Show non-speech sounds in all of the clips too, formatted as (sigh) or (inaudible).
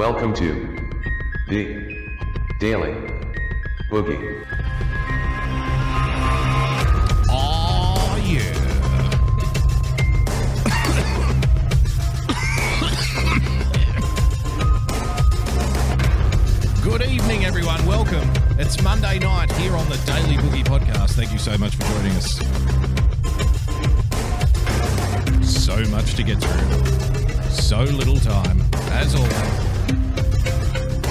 Welcome to the Daily Boogie. Oh, yeah. Good evening, everyone. Welcome. It's Monday night here on the Daily Boogie Podcast. Thank you so much for joining us. So much to get through. So little time, as always.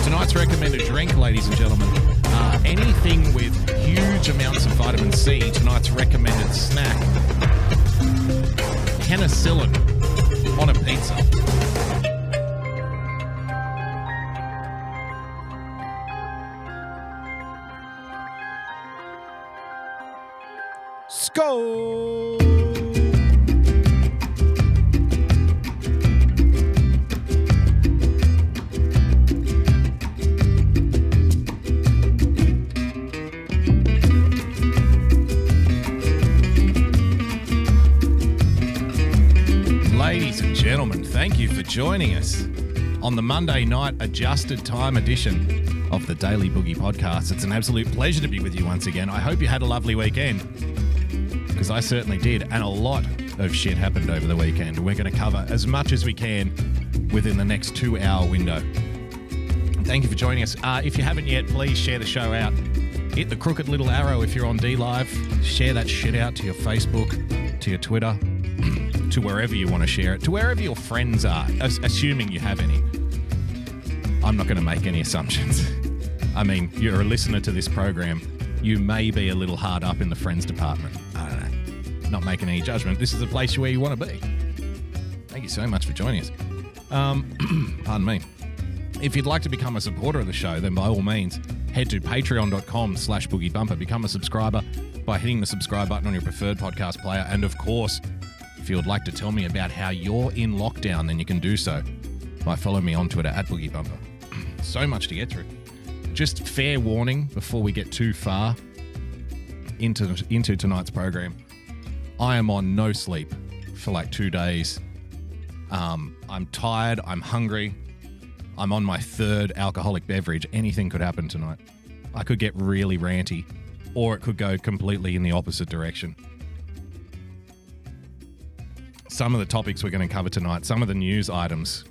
Tonight's recommended drink, ladies and gentlemen, uh, anything with huge amounts of vitamin C. Tonight's recommended snack, penicillin on a pizza. Skull. Joining us on the Monday night adjusted time edition of the Daily Boogie Podcast. It's an absolute pleasure to be with you once again. I hope you had a lovely weekend because I certainly did, and a lot of shit happened over the weekend. We're going to cover as much as we can within the next two hour window. Thank you for joining us. Uh, if you haven't yet, please share the show out. Hit the crooked little arrow if you're on D Live. Share that shit out to your Facebook, to your Twitter, to wherever you want to share it, to wherever your friends are, as- assuming you have any. I'm not going to make any assumptions. I mean, you're a listener to this program. You may be a little hard up in the friends department. I don't know. Not making any judgment. This is the place where you want to be. Thank you so much for joining us. Um, (clears throat) pardon me. If you'd like to become a supporter of the show, then by all means, head to patreon.com slash boogiebumper. Become a subscriber by hitting the subscribe button on your preferred podcast player. And of course, if you would like to tell me about how you're in lockdown, then you can do so by following me on Twitter at boogiebumper. (clears throat) so much to get through. Just fair warning before we get too far into, into tonight's program. I am on no sleep for like two days. Um, I'm tired. I'm hungry. I'm on my third alcoholic beverage. Anything could happen tonight. I could get really ranty, or it could go completely in the opposite direction. Some of the topics we're going to cover tonight, some of the news items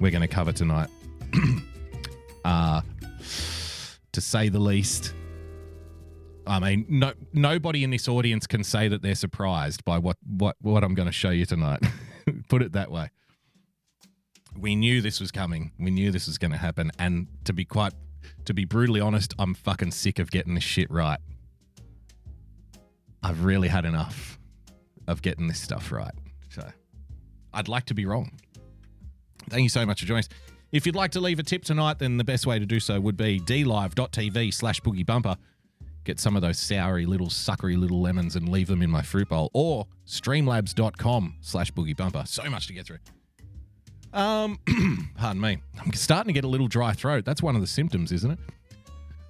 we're going to cover tonight, (clears throat) uh, to say the least. I mean, no, nobody in this audience can say that they're surprised by what, what, what I'm going to show you tonight. (laughs) Put it that way we knew this was coming. We knew this was going to happen. And to be quite, to be brutally honest, I'm fucking sick of getting this shit right. I've really had enough of getting this stuff right. So I'd like to be wrong. Thank you so much for joining us. If you'd like to leave a tip tonight, then the best way to do so would be dlive.tv slash boogie bumper. Get some of those soury little suckery little lemons and leave them in my fruit bowl or streamlabs.com slash boogie bumper. So much to get through. Um, (clears throat) pardon me. I'm starting to get a little dry throat. That's one of the symptoms, isn't it?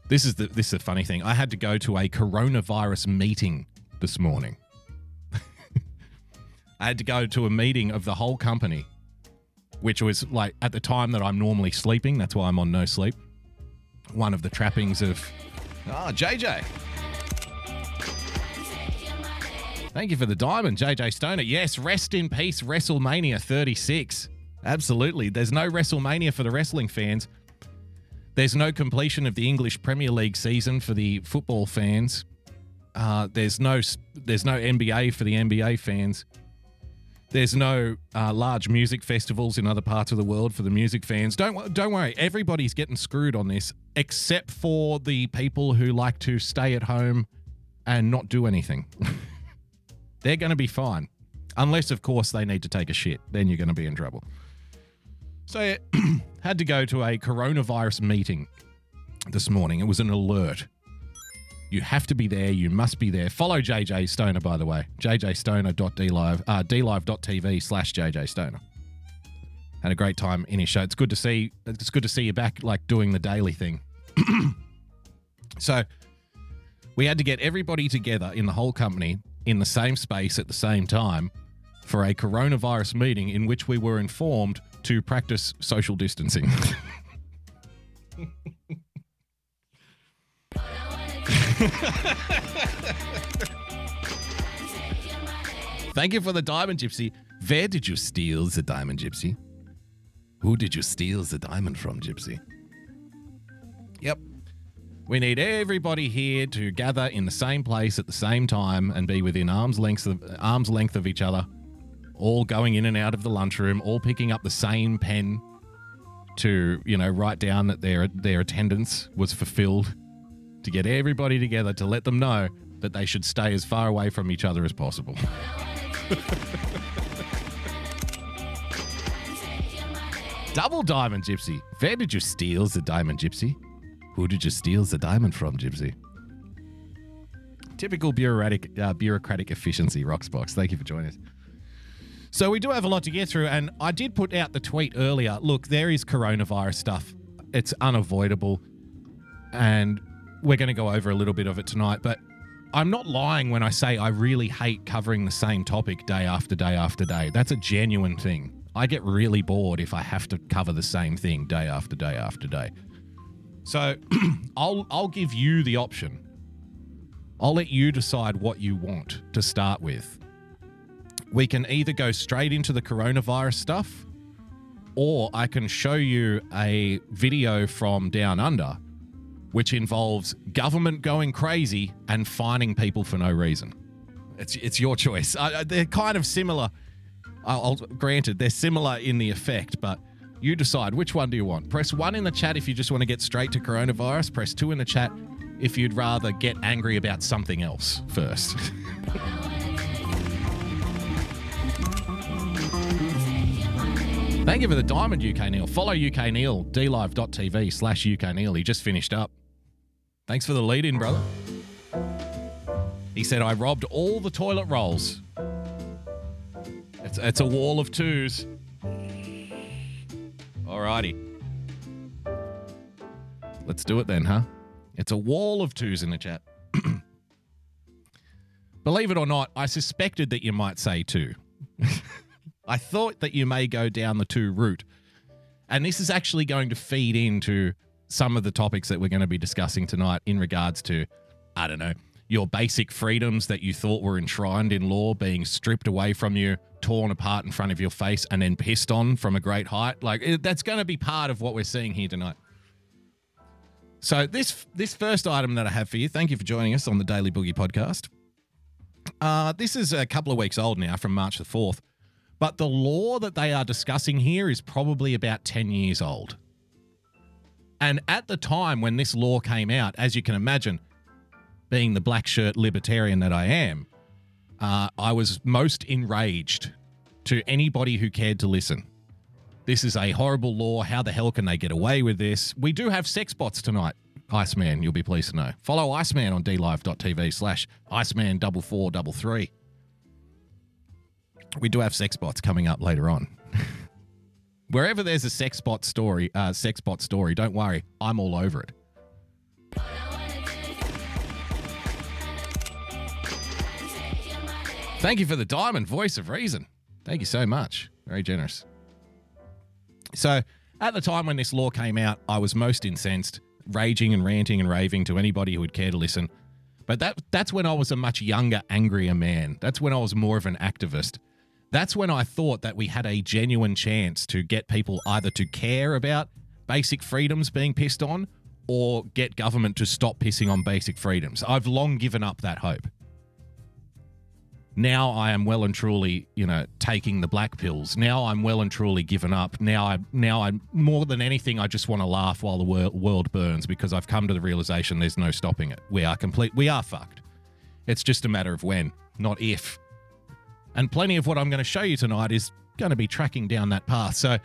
This is the this is a funny thing. I had to go to a coronavirus meeting this morning. I had to go to a meeting of the whole company, which was like at the time that I'm normally sleeping. That's why I'm on no sleep. One of the trappings of oh JJ. Thank you for the diamond, JJ Stoner. Yes, rest in peace, WrestleMania 36. Absolutely. There's no WrestleMania for the wrestling fans. There's no completion of the English Premier League season for the football fans. Uh, there's no there's no NBA for the NBA fans. There's no uh, large music festivals in other parts of the world for the music fans. Don't don't worry, everybody's getting screwed on this, except for the people who like to stay at home and not do anything. (laughs) They're going to be fine, unless of course they need to take a shit. Then you're going to be in trouble. So (clears throat) had to go to a coronavirus meeting this morning. It was an alert. You have to be there. You must be there. Follow JJ Stoner, by the way. jjstoner.dlive, uh, dlive.tv slash JJ Stoner. Had a great time in his show. It's good to see. It's good to see you back, like doing the daily thing. (clears throat) so we had to get everybody together in the whole company in the same space at the same time for a coronavirus meeting in which we were informed to practice social distancing. (laughs) (laughs) Thank you for the diamond, Gypsy. Where did you steal the diamond, Gypsy? Who did you steal the diamond from, Gypsy? Yep. We need everybody here to gather in the same place at the same time and be within arm's length of, arm's length of each other, all going in and out of the lunchroom, all picking up the same pen to, you know, write down that their their attendance was fulfilled to get everybody together to let them know that they should stay as far away from each other as possible. (laughs) Double diamond gypsy. Where did you steal the diamond gypsy? Who did you steal the diamond from, gypsy? Typical bureaucratic uh, bureaucratic efficiency, Roxbox. Thank you for joining us. So we do have a lot to get through, and I did put out the tweet earlier. Look, there is coronavirus stuff. It's unavoidable, and we're going to go over a little bit of it tonight. But I'm not lying when I say I really hate covering the same topic day after day after day. That's a genuine thing. I get really bored if I have to cover the same thing day after day after day. So (clears throat) I'll I'll give you the option. I'll let you decide what you want to start with. We can either go straight into the coronavirus stuff, or I can show you a video from Down Under, which involves government going crazy and fining people for no reason. It's it's your choice. Uh, they're kind of similar. I'll, I'll granted they're similar in the effect, but you decide which one do you want. Press one in the chat if you just want to get straight to coronavirus. Press two in the chat if you'd rather get angry about something else first. (laughs) Thank you for the diamond, UK Neil. Follow UK Neil, dlive.tv slash UK Neil. He just finished up. Thanks for the lead in, brother. He said, I robbed all the toilet rolls. It's, it's a wall of twos. Alrighty. Let's do it then, huh? It's a wall of twos in the chat. (clears throat) Believe it or not, I suspected that you might say two. (laughs) I thought that you may go down the two route. And this is actually going to feed into some of the topics that we're going to be discussing tonight in regards to, I don't know, your basic freedoms that you thought were enshrined in law being stripped away from you, torn apart in front of your face, and then pissed on from a great height. Like that's going to be part of what we're seeing here tonight. So this this first item that I have for you, thank you for joining us on the Daily Boogie podcast. Uh, this is a couple of weeks old now, from March the fourth. But the law that they are discussing here is probably about 10 years old. And at the time when this law came out, as you can imagine, being the black shirt libertarian that I am, uh, I was most enraged to anybody who cared to listen. This is a horrible law. How the hell can they get away with this? We do have sex bots tonight. Iceman, you'll be pleased to know. Follow Iceman on dlive.tv slash Iceman4433 we do have sex bots coming up later on. (laughs) Wherever there's a sex bot story, uh, sex bot story, don't worry, I'm all over it. Thank you for the diamond voice of reason. Thank you so much. Very generous. So, at the time when this law came out, I was most incensed, raging and ranting and raving to anybody who would care to listen. But that that's when I was a much younger, angrier man. That's when I was more of an activist that's when I thought that we had a genuine chance to get people either to care about basic freedoms being pissed on or get government to stop pissing on basic freedoms. I've long given up that hope. Now I am well and truly, you know, taking the black pills. Now I'm well and truly given up. Now I now I'm more than anything I just want to laugh while the wor- world burns because I've come to the realization there's no stopping it. We are complete we are fucked. It's just a matter of when, not if. And plenty of what I'm going to show you tonight is going to be tracking down that path. So,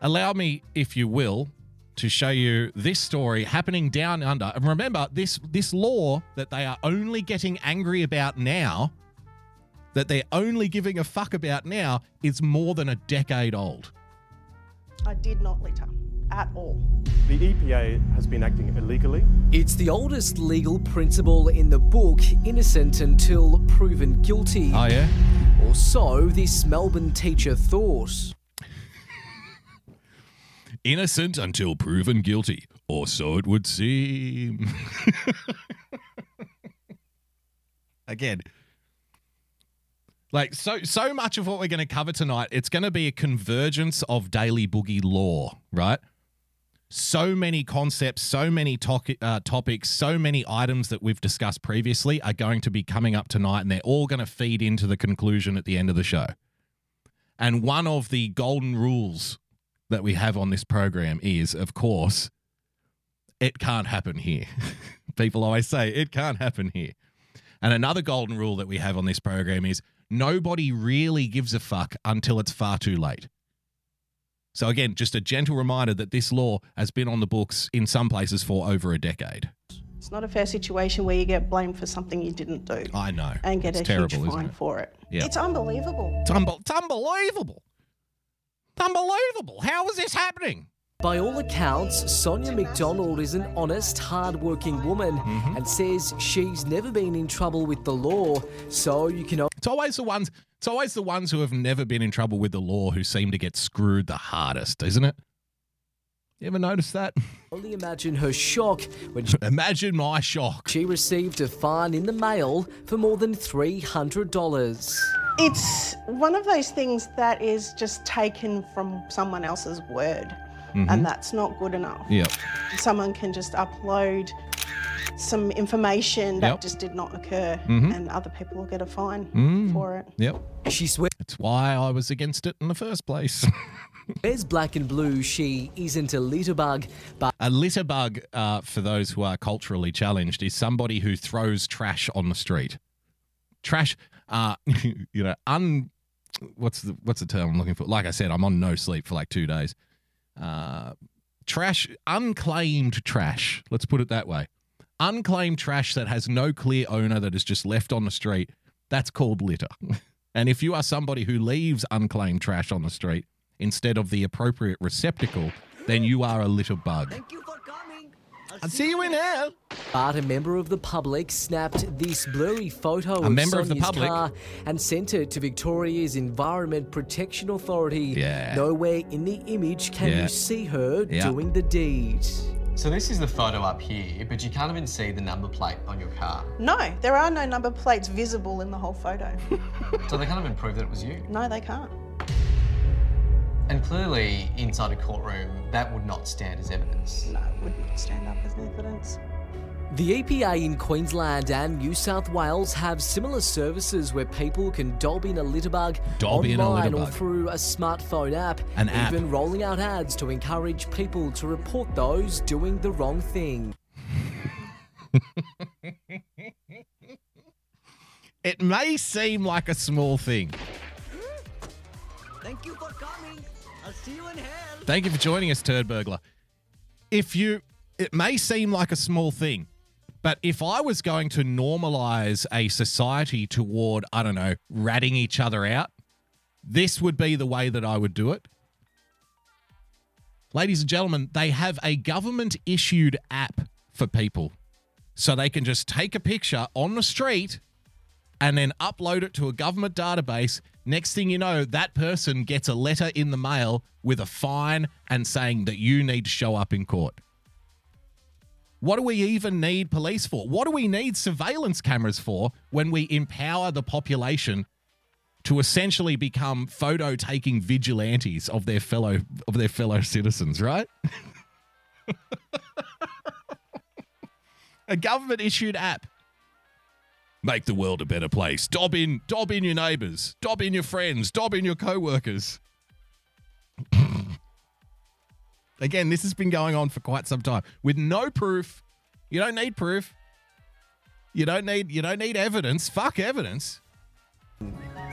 allow me, if you will, to show you this story happening down under. And remember, this this law that they are only getting angry about now, that they're only giving a fuck about now, is more than a decade old. I did not litter at all. The EPA has been acting illegally. It's the oldest legal principle in the book, innocent until proven guilty. Oh, yeah? Or so this Melbourne teacher thought. (laughs) Innocent until proven guilty, or so it would seem. (laughs) Again. Like so so much of what we're going to cover tonight, it's going to be a convergence of daily boogie law, right? So many concepts, so many to- uh, topics, so many items that we've discussed previously are going to be coming up tonight, and they're all going to feed into the conclusion at the end of the show. And one of the golden rules that we have on this program is, of course, it can't happen here. (laughs) People always say it can't happen here. And another golden rule that we have on this program is nobody really gives a fuck until it's far too late. So, again, just a gentle reminder that this law has been on the books in some places for over a decade. It's not a fair situation where you get blamed for something you didn't do I know. and get it's a terrible, huge fine it? for it. Yeah. It's unbelievable. It's, unbe- it's unbelievable. It's unbelievable. How is this happening? By all accounts, Sonia McDonald is an honest, hard-working woman Mm-hmm. and says she's never been in trouble with the law. So you can It's always the ones. It's always the ones who have never been in trouble with the law who seem to get screwed the hardest, isn't it? You ever notice that? (laughs) only imagine her shock when she Imagine my shock. she received a fine in the mail for more than $300. It's one of those things that is just taken from someone else's word, Mm-hmm. and that's not good enough. Yep. Someone can just upload some information that Yep. just did not occur, Mhm. and other people will get a fine Mm. for it. Yep. She swears That's why I was against it in the first place. (laughs) There's black and blue she isn't a litterbug, but A litter bug, uh, for those who are culturally challenged, is somebody who throws trash on the street. Trash, uh, (laughs) you know, un. What's the what's the term I'm looking for? Like I said, I'm on no sleep for like two days. Uh, trash, unclaimed trash. Let's put it that way. Unclaimed trash that has no clear owner that is just left on the street. That's called litter. (laughs) and if you are somebody who leaves unclaimed trash on the street instead of the appropriate receptacle, then you are a litter bug. I'll see you in hell. But a member of the public snapped this blurry photo A of member of the Sonia's public? car and sent it to Victoria's Environment Protection Authority. Yeah. Nowhere in the image can Yeah. you see her Yeah. doing the deed. So this is the photo up here, but you can't even see the number plate on your car. No, there are no number plates visible in the whole photo. (laughs) So they can't even prove that it was you. no, they can't. And clearly, inside a courtroom, that would not stand as evidence. No, it would not stand up as evidence. The EPA in Queensland and New South Wales have similar services where people can dob in a litterbug Dob in a online or through a smartphone app, An app. even rolling out ads to encourage people to report those doing the wrong thing. (laughs) It may seem like a small thing. Thank you for coming. I'll hell. Thank you for joining us, Turd Burglar. If you, it may seem like a small thing, but if I was going to normalize a society toward, I don't know, ratting each other out, this would be the way that I would do it. Ladies and gentlemen, they have a government issued app for people. So they can just take a picture on the street and then upload it to a government database. Next thing you know, that person gets a letter in the mail with a fine and saying that you need to show up in court. What do we even need police for? What do we need surveillance cameras for when we empower the population to essentially become photo taking vigilantes of their fellow of their fellow citizens, right? (laughs) a government issued app make the world a better place. Dob in, dob in your neighbors, dob in your friends, dob in your co-workers. (laughs) Again, this has been going on for quite some time with no proof. You don't need proof. You don't need you don't need evidence. Fuck evidence.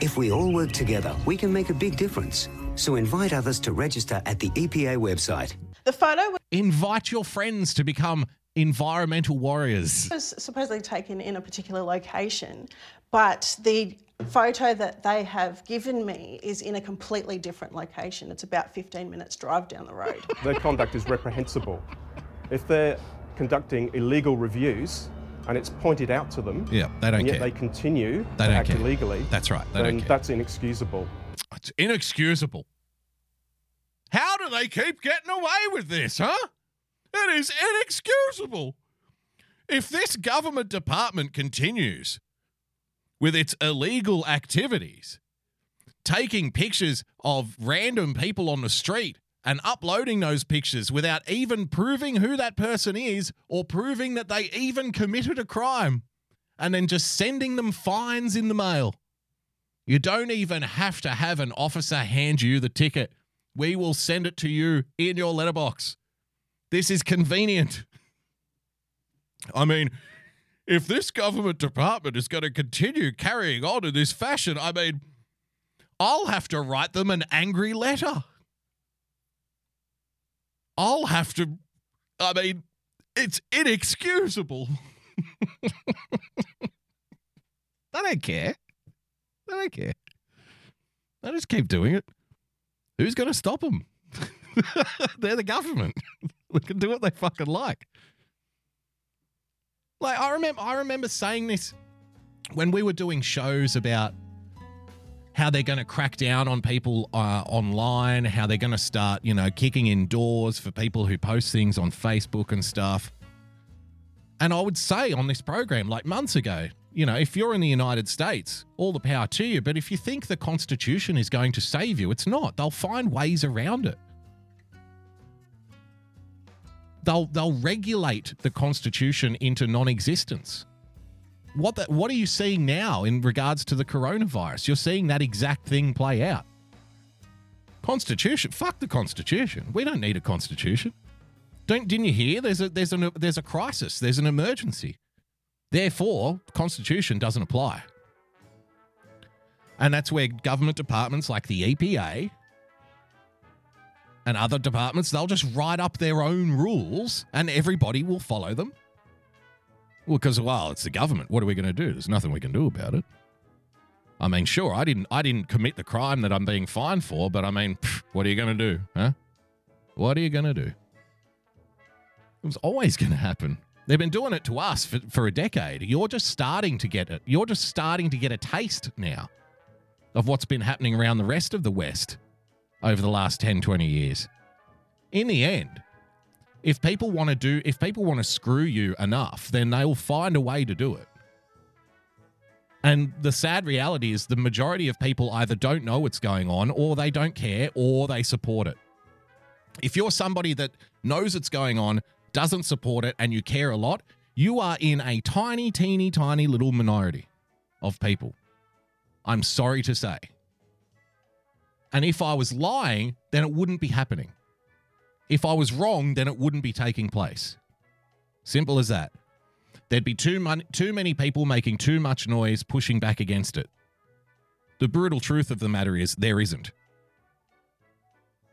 If we all work together, we can make a big difference. So invite others to register at the EPA website. The photo Invite your friends to become environmental warriors. was supposedly taken in a particular location, but the photo that they have given me is in a completely different location. It's about 15 minutes drive down the road. (laughs) Their conduct is reprehensible. If they're conducting illegal reviews and it's pointed out to them, Yeah, they don't and yet care. they continue They to don't act care. illegally, That's right. They then don't care. that's inexcusable. It's inexcusable. How do they keep getting away with this, huh? It is inexcusable. If this government department continues with its illegal activities, taking pictures of random people on the street and uploading those pictures without even proving who that person is or proving that they even committed a crime, and then just sending them fines in the mail. You don't even have to have an officer hand you the ticket. We will send it to you in your letterbox. This is convenient. I mean, if this government department is going to continue carrying on in this fashion, I mean, I'll have to write them an angry letter. I'll have to, I mean, it's inexcusable. (laughs) I don't care. I don't care. They just keep doing it. Who's going to stop them? (laughs) They're the government. (laughs) (laughs) they can do what they fucking like. Like I remember, I remember saying this when we were doing shows about how they're going to crack down on people uh, online, how they're going to start, you know, kicking in doors for people who post things on Facebook and stuff. And I would say on this program, like months ago, you know, if you're in the United States, all the power to you. But if you think the Constitution is going to save you, it's not. They'll find ways around it. They'll they'll regulate the Constitution into non-existence. What the, what are you seeing now in regards to the coronavirus? You're seeing that exact thing play out. Constitution, fuck the Constitution. We don't need a Constitution. Don't didn't you hear? There's a there's a there's a crisis. There's an emergency. Therefore, Constitution doesn't apply. And that's where government departments like the EPA and other departments, they'll just write up their own rules and everybody will follow them. Well, because well, it's the government. What are we going to do? There's nothing we can do about it. I mean, sure, I didn't I didn't commit the crime that I'm being fined for, but I mean, pff, what are you going to do? Huh? What are you going to do? It was always going to happen. They've been doing it to us for, for a decade. You're just starting to get it. You're just starting to get a taste now of what's been happening around the rest of the West over the last 10, 20 years. In the end, if people want to do, if people want to screw you enough, then they'll find a way to do it. And the sad reality is the majority of people either don't know what's going on, or they don't care, or they support it. If you're somebody that knows what's going on, doesn't support it, and you care a lot, you are in a tiny, teeny, tiny little minority of people. I'm sorry to say. And if I was lying, then it wouldn't be happening. If I was wrong, then it wouldn't be taking place. Simple as that. There'd be too, mon- too many people making too much noise pushing back against it. The brutal truth of the matter is, there isn't.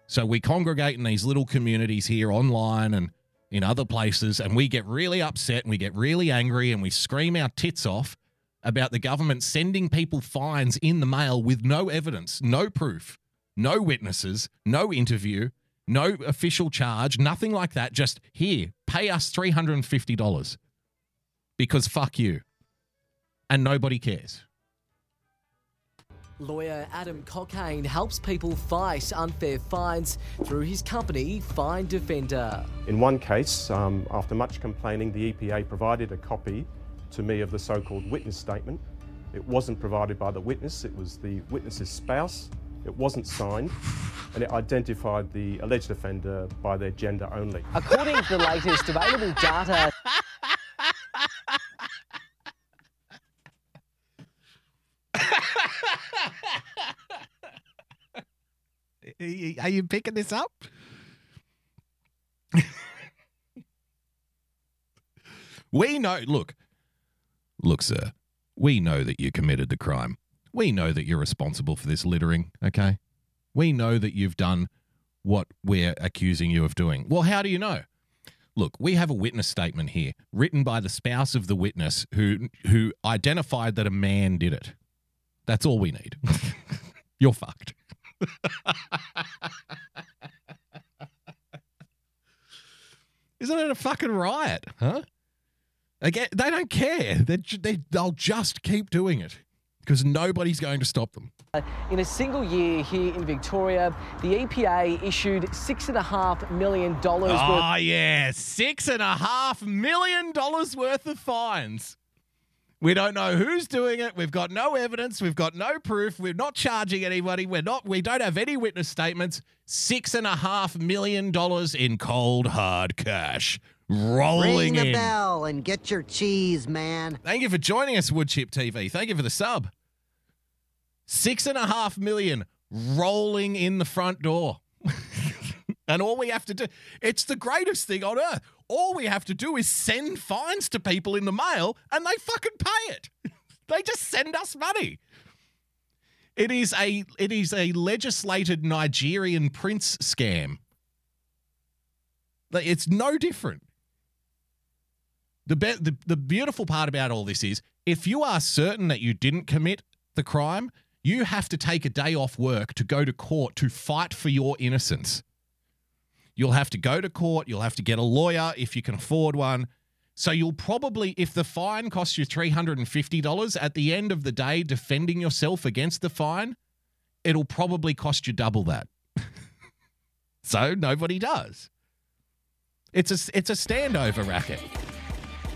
So we congregate in these little communities here online and in other places, and we get really upset and we get really angry and we scream our tits off about the government sending people fines in the mail with no evidence, no proof, no witnesses, no interview, no official charge, nothing like that. Just here, pay us $350 because fuck you. And nobody cares. Lawyer Adam Cockayne helps people fight unfair fines through his company, Fine Defender. In one case, um, after much complaining, the EPA provided a copy to me of the so called witness statement. It wasn't provided by the witness, it was the witness's spouse. It wasn't signed, and it identified the alleged offender by their gender only. According to the latest available data, Are you picking this up? (laughs) we know, look, look, sir, we know that you committed the crime. We know that you're responsible for this littering, okay? We know that you've done what we're accusing you of doing. Well, how do you know? Look, we have a witness statement here written by the spouse of the witness who who identified that a man did it. That's all we need. (laughs) you're fucked. (laughs) Isn't it a fucking riot, huh? Again, they don't care. They, they, they'll just keep doing it because nobody's going to stop them. in a single year here in Victoria, the EPA issued $6.5 million worth Oh, yeah. Six and a half million dollars worth of fines We don't know who's doing it. We've got no evidence. We've got no proof. We're not charging anybody. We're not. We don't have any witness statements. Six and a half million dollars in cold hard cash rolling Ring the in. bell and get your cheese, man. Thank you for joining us, Woodchip TV. Thank you for the sub. Six and a half million rolling in the front door. (laughs) and all we have to do, it's the greatest thing on earth. All we have to do is send fines to people in the mail and they fucking pay it. (laughs) they just send us money. It is a it is a legislated Nigerian prince scam. It's no different. The, be- the the beautiful part about all this is if you are certain that you didn't commit the crime, you have to take a day off work to go to court to fight for your innocence. You'll have to go to court, you'll have to get a lawyer if you can afford one. So you'll probably if the fine costs you $350 at the end of the day defending yourself against the fine, it'll probably cost you double that. (laughs) so nobody does. It's a it's a standover racket.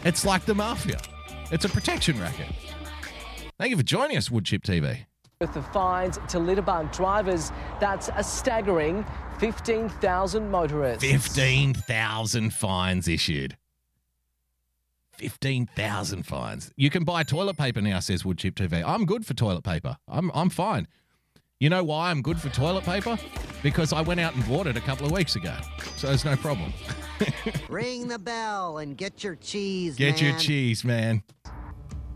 It's like the mafia. It's a protection racket. Thank you for joining us, Woodchip TV. With the fines to litterbug drivers, that's a staggering 15,000 motorists. 15,000 fines issued. 15,000 fines. You can buy toilet paper now, says Woodchip TV. I'm good for toilet paper. I'm, I'm fine. You know why I'm good for toilet paper? Because I went out and bought it a couple of weeks ago. So there's no problem. (laughs) Ring the bell and get your cheese, man. Get man. your cheese, man.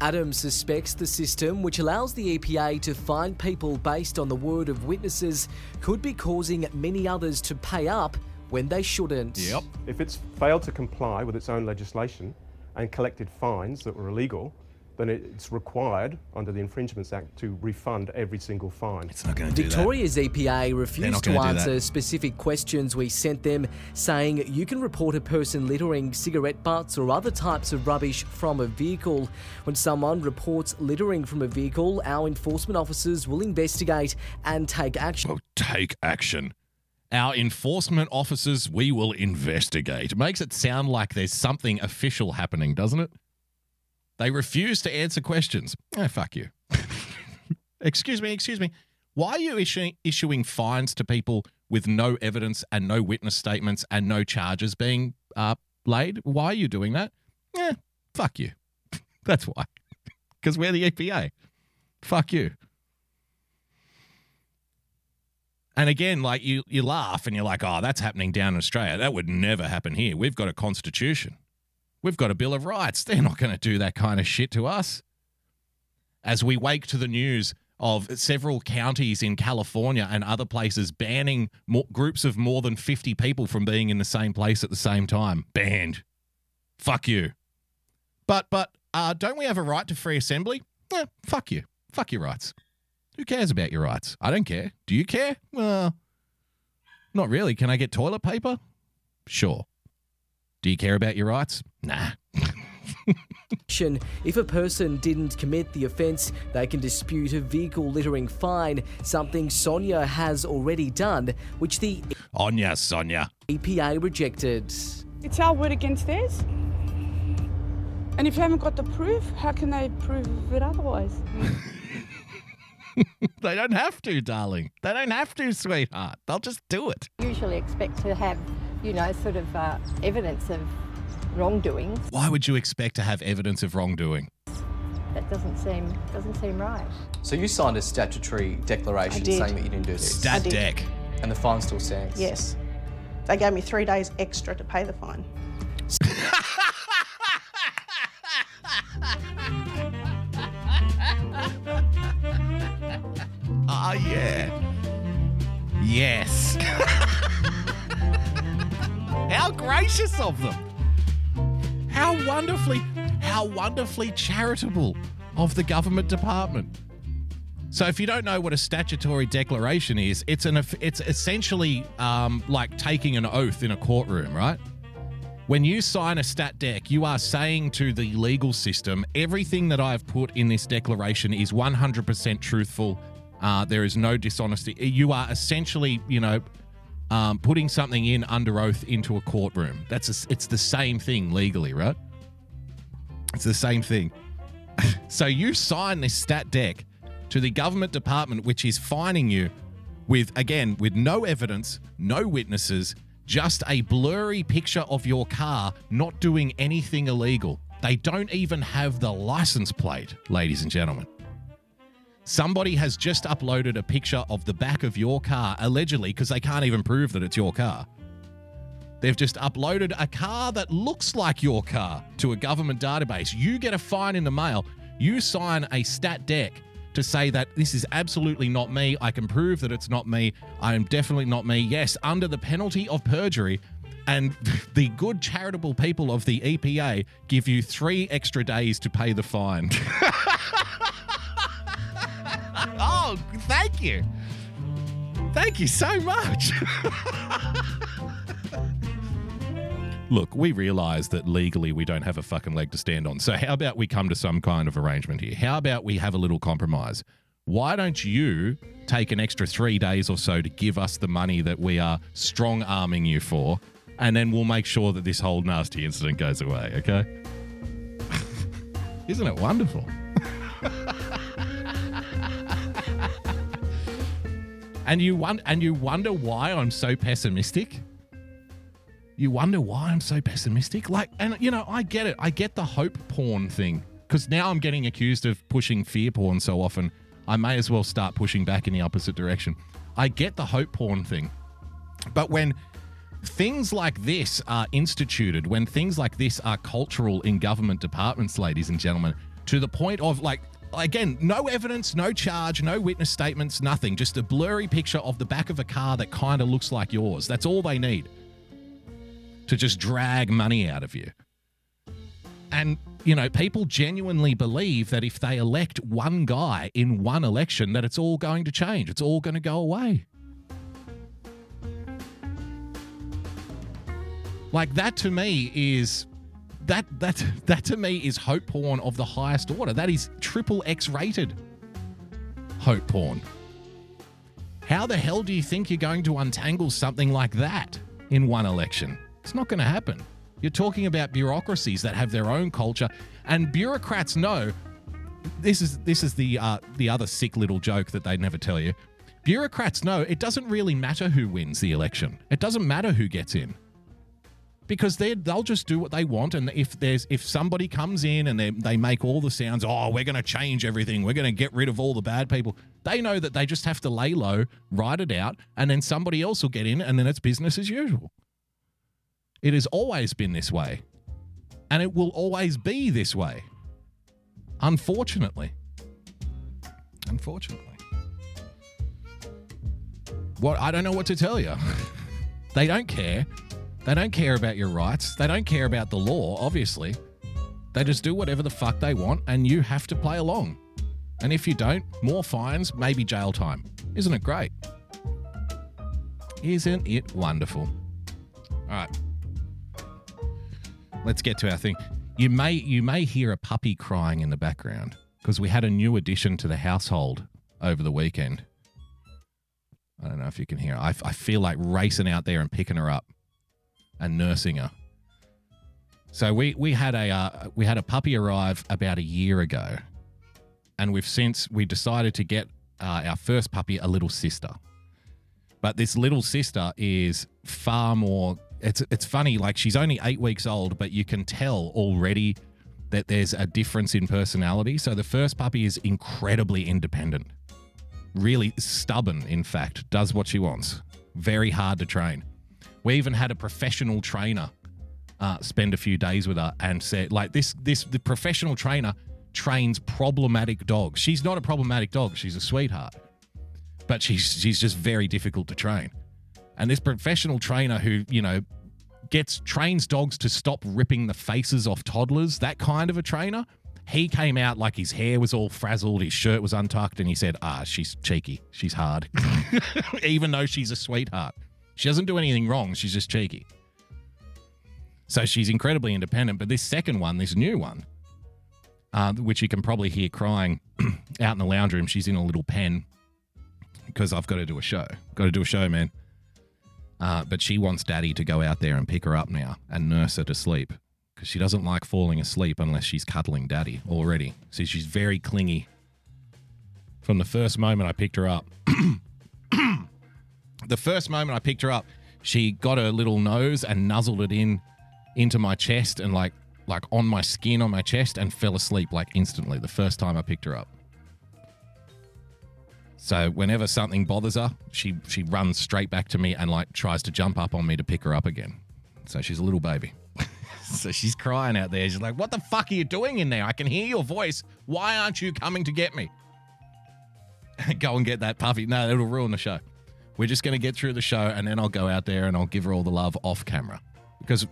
Adam suspects the system, which allows the EPA to fine people based on the word of witnesses, could be causing many others to pay up when they shouldn't. Yep. If it's failed to comply with its own legislation and collected fines that were illegal, then it's required under the Infringements Act to refund every single fine. It's not going to do that. Victoria's EPA refused to answer that. specific questions we sent them, saying you can report a person littering cigarette butts or other types of rubbish from a vehicle. When someone reports littering from a vehicle, our enforcement officers will investigate and take action. Oh, take action. Our enforcement officers, we will investigate. Makes it sound like there's something official happening, doesn't it? They refuse to answer questions. Oh, fuck you. (laughs) excuse me, excuse me. Why are you issuing, issuing fines to people with no evidence and no witness statements and no charges being uh, laid? Why are you doing that? Eh, fuck you. (laughs) That's why. Because we're the EPA. Fuck you. And again, like you, you laugh and you're like, oh, that's happening down in Australia. That would never happen here. We've got a constitution. We've got a Bill of Rights. (laughs) They're not going to do that kind of shit to us. As we wake to the news of several counties in California and other places banning more, groups of more than 50 people from being in the same place at the same time. Banned. Fuck you. But, but, uh, don't we have a right to free assembly? Eh, fuck you. Fuck your rights. Who cares about your rights? I don't care. Do you care? Well, not really. Can I get toilet paper? Sure. Do you care about your rights? Nah. If a person didn't commit the offence, they can dispute a vehicle littering fine, something Sonia has already done, which the Onya, Sonia. EPA rejected. It's our word against theirs. And if you haven't got the proof, how can they prove it otherwise? (laughs) They don't have to, darling. They don't have to, sweetheart. They'll just do it. usually expect to have, you know, sort of uh, evidence of wrongdoing. Why would you expect to have evidence of wrongdoing? That doesn't seem doesn't seem right. So you signed a statutory declaration saying that you didn't do this. Stat did. deck. And the fine still stands. Yes. They gave me three days extra to pay the fine. Oh, yeah. Yes. How gracious of them. How wonderfully, how wonderfully charitable of the government department. So, if you don't know what a statutory declaration is, it's an it's essentially um, like taking an oath in a courtroom, right? When you sign a stat dec, you are saying to the legal system, everything that I've put in this declaration is 100% truthful. Uh, there is no dishonesty. You are essentially, you know, um, putting something in under oath into a courtroom. That's a, it's the same thing legally, right? It's the same thing. (laughs) So you sign this stat dec to the government department, which is fining you with, again, with no evidence, no witnesses, just a blurry picture of your car not doing anything illegal. They don't even have the license plate, ladies and gentlemen. Somebody has just uploaded a picture of the back of your car, allegedly, because they can't even prove that it's your car. They've just uploaded a car that looks like your car to a government database. You get a fine in the mail. You sign a stat dec to say that this is absolutely not me. I can prove that it's not me. I am definitely not me. Yes, under the penalty of perjury. And (laughs) the good charitable people of the EPA give you three extra days to pay the fine. (laughs) oh, thank you. Thank you so much. (laughs) Look, we realize that legally we don't have a fucking leg to stand on. So, how about we come to some kind of arrangement here? How about we have a little compromise? Why don't you take an extra three days or so to give us the money that we are strong arming you for? And then we'll make sure that this whole nasty incident goes away, okay? (laughs) Isn't it wonderful? (laughs) and you won- and you wonder why I'm so pessimistic? you wonder why I'm so pessimistic. Like, and you know, I get it. I get the hope porn thing because now I'm getting accused of pushing fear porn so often. I may as well start pushing back in the opposite direction. I get the hope porn thing. But when things like this are instituted, when things like this are cultural in government departments, ladies and gentlemen, to the point of like, again, no evidence, no charge, no witness statements, nothing, just a blurry picture of the back of a car that kind of looks like yours. That's all they need to just drag money out of you. And, you know, people genuinely believe that if they elect one guy in one election, that it's all going to change. It's all going to go away. Like that to me is that that that to me is hope porn of the highest order. That is triple X rated hope porn. How the hell do you think you're going to untangle something like that in one election? It's not going to happen. You're talking about bureaucracies that have their own culture, and bureaucrats know. This is this is the uh, the other sick little joke that they never tell you. Bureaucrats know it doesn't really matter who wins the election. It doesn't matter who gets in because they they'll just do what they want. And if there's if somebody comes in and they they make all the sounds, oh, we're going to change everything, we're going to get rid of all the bad people. They know that they just have to lay low, ride it out, and then somebody else will get in, and then it's business as usual. It has always been this way. And it will always be this way. Unfortunately. Unfortunately. What I don't know what to tell you. (laughs) they don't care. They don't care about your rights. They don't care about the law, obviously. They just do whatever the fuck they want and you have to play along. And if you don't, more fines, maybe jail time. Isn't it great? Isn't it wonderful? All right let's get to our thing. You may you may hear a puppy crying in the background because we had a new addition to the household over the weekend. I don't know if you can hear. I, I feel like racing out there and picking her up and nursing her. So we we had a uh, we had a puppy arrive about a year ago, and we've since we decided to get uh, our first puppy a little sister. But this little sister is far more it's it's funny. Like she's only eight weeks old, but you can tell already that there's a difference in personality. So the first puppy is incredibly independent, really stubborn. In fact, does what she wants. Very hard to train. We even had a professional trainer uh, spend a few days with her and said, like this this the professional trainer trains problematic dogs. She's not a problematic dog. She's a sweetheart, but she's she's just very difficult to train. And this professional trainer who, you know, gets trains dogs to stop ripping the faces off toddlers, that kind of a trainer, he came out like his hair was all frazzled, his shirt was untucked, and he said, Ah, she's cheeky. She's hard. (laughs) Even though she's a sweetheart. She doesn't do anything wrong, she's just cheeky. So she's incredibly independent. But this second one, this new one, uh, which you can probably hear crying (clears throat) out in the lounge room, she's in a little pen because I've got to do a show. Got to do a show, man. Uh, but she wants daddy to go out there and pick her up now and nurse her to sleep because she doesn't like falling asleep unless she's cuddling daddy already. See, she's very clingy. From the first moment I picked her up, (clears throat) the first moment I picked her up, she got her little nose and nuzzled it in into my chest and like like on my skin on my chest and fell asleep like instantly the first time I picked her up. So whenever something bothers her, she she runs straight back to me and like tries to jump up on me to pick her up again. So she's a little baby. (laughs) so she's crying out there. She's like, "What the fuck are you doing in there? I can hear your voice. Why aren't you coming to get me?" (laughs) go and get that puffy. No, it'll ruin the show. We're just going to get through the show and then I'll go out there and I'll give her all the love off camera. Because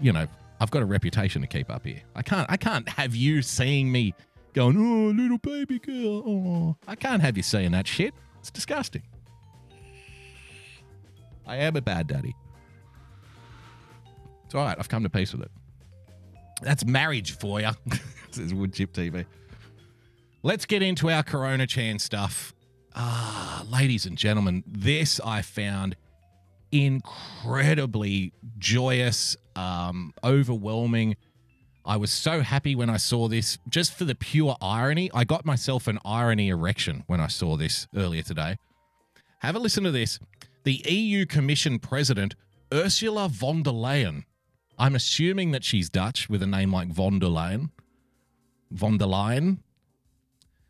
you know, I've got a reputation to keep up here. I can't I can't have you seeing me going, "Oh, little baby girl." Oh. I can't have you saying that shit. It's disgusting. I am a bad daddy. It's all right. I've come to peace with it. That's marriage for you. (laughs) says Wood Chip TV. Let's get into our Corona Chan stuff. Ah, ladies and gentlemen, this I found incredibly joyous, um, overwhelming. I was so happy when I saw this, just for the pure irony. I got myself an irony erection when I saw this earlier today. Have a listen to this. The EU Commission President, Ursula von der Leyen, I'm assuming that she's Dutch with a name like von der Leyen, von der Leyen,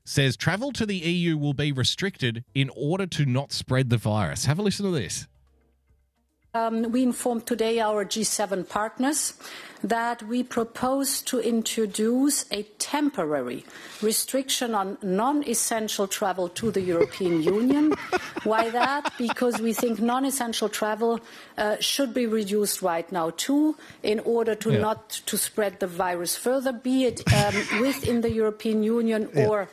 says travel to the EU will be restricted in order to not spread the virus. Have a listen to this. Um, we informed today our G7 partners that we propose to introduce a temporary restriction on non-essential travel to the European (laughs) Union. Why that? Because we think non-essential travel uh, should be reduced right now too, in order to Yeah. not to spread the virus further, be it um, (laughs) within the European Union or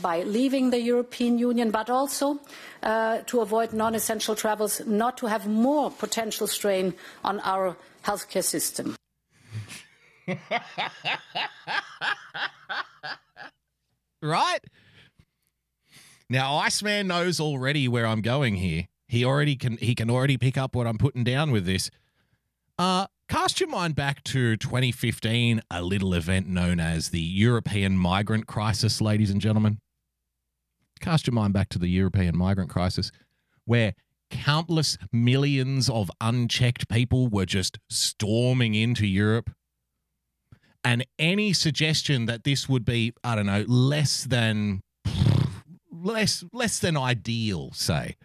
by leaving the European Union, but also uh, to avoid non-essential travels, not to have more potential strain on our healthcare system. (laughs) right? Now, Iceman knows already where I'm going here. He already can he can already pick up what I'm putting down with this. Uh cast your mind back to 2015, a little event known as the European migrant crisis, ladies and gentlemen. Cast your mind back to the European migrant crisis where countless millions of unchecked people were just storming into Europe and any suggestion that this would be i don't know less than less less than ideal say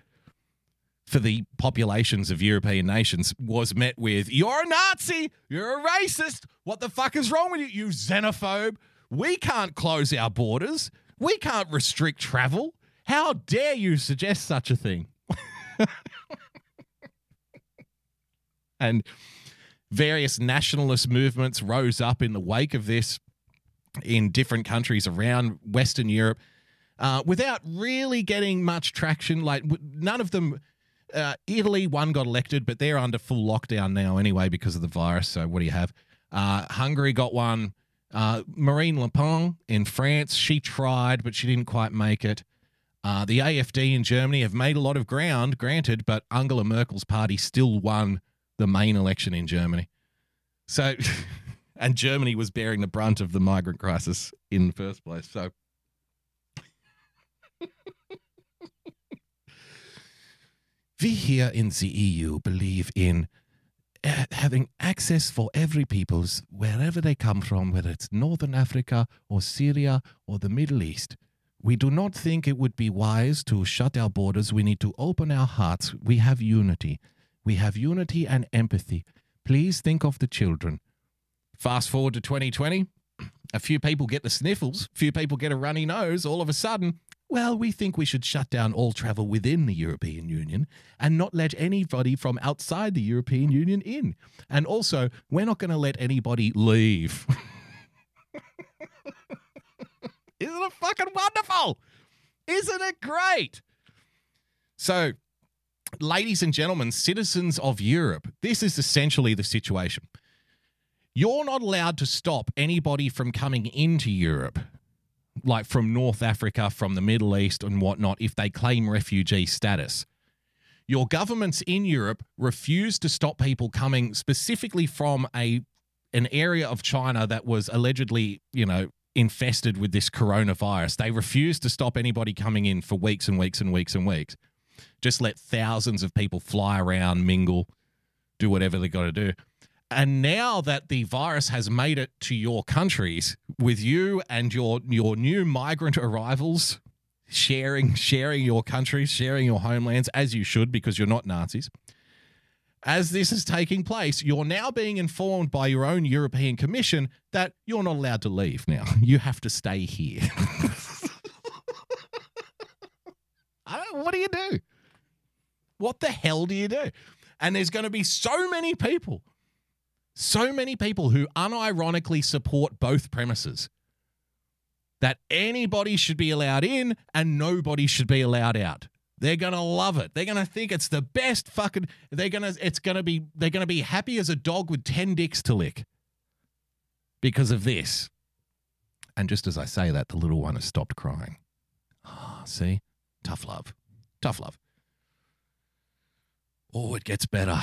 for the populations of european nations was met with you're a nazi. You're a racist. What the fuck is wrong with you you xenophobe? We can't close our borders. We can't restrict travel. How dare you suggest such a thing? (laughs) And various nationalist movements rose up in the wake of this in different countries around Western Europe uh, without really getting much traction. Like, none of them. Uh, Italy, one got elected, but they're under full lockdown now anyway because of the virus. So, what do you have? Uh, Hungary got one. Uh, Marine Le Pen in France, she tried, but she didn't quite make it. Uh, the AFD in Germany have made a lot of ground, granted, but Angela Merkel's party still won the main election in Germany. So, (laughs) and Germany was bearing the brunt of the migrant crisis in the first place. So, (laughs) we here in the EU believe in uh, having access for every peoples wherever they come from, whether it's Northern Africa or Syria or the Middle East. We do not think it would be wise to shut our borders. We need to open our hearts. We have unity. We have unity and empathy. Please think of the children. Fast forward to 2020, (clears throat) a few people get the sniffles, a few people get a runny nose. All of a sudden, well, we think we should shut down all travel within the European Union and not let anybody from outside the European Union in. And also, we're not going to let anybody leave. (laughs) Isn't it fucking wonderful? Isn't it great? So, ladies and gentlemen, citizens of Europe, this is essentially the situation. You're not allowed to stop anybody from coming into Europe, like from North Africa, from the Middle East, and whatnot, if they claim refugee status. Your governments in Europe refuse to stop people coming specifically from a an area of China that was allegedly, you know, infested with this coronavirus. They refused to stop anybody coming in for weeks and weeks and weeks and weeks. Just let thousands of people fly around, mingle, do whatever they got to do. And now that the virus has made it to your countries with you and your your new migrant arrivals sharing sharing your countries, sharing your homelands as you should because you're not Nazis. As this is taking place, you're now being informed by your own European Commission that you're not allowed to leave now. You have to stay here. (laughs) What do you do? What the hell do you do? And there's going to be so many people, so many people who unironically support both premises that anybody should be allowed in and nobody should be allowed out. They're gonna love it. They're gonna think it's the best fucking. They're gonna. It's gonna be. They're gonna be happy as a dog with ten dicks to lick. Because of this. And just as I say that, the little one has stopped crying. Ah, see, tough love, tough love. Oh, it gets better.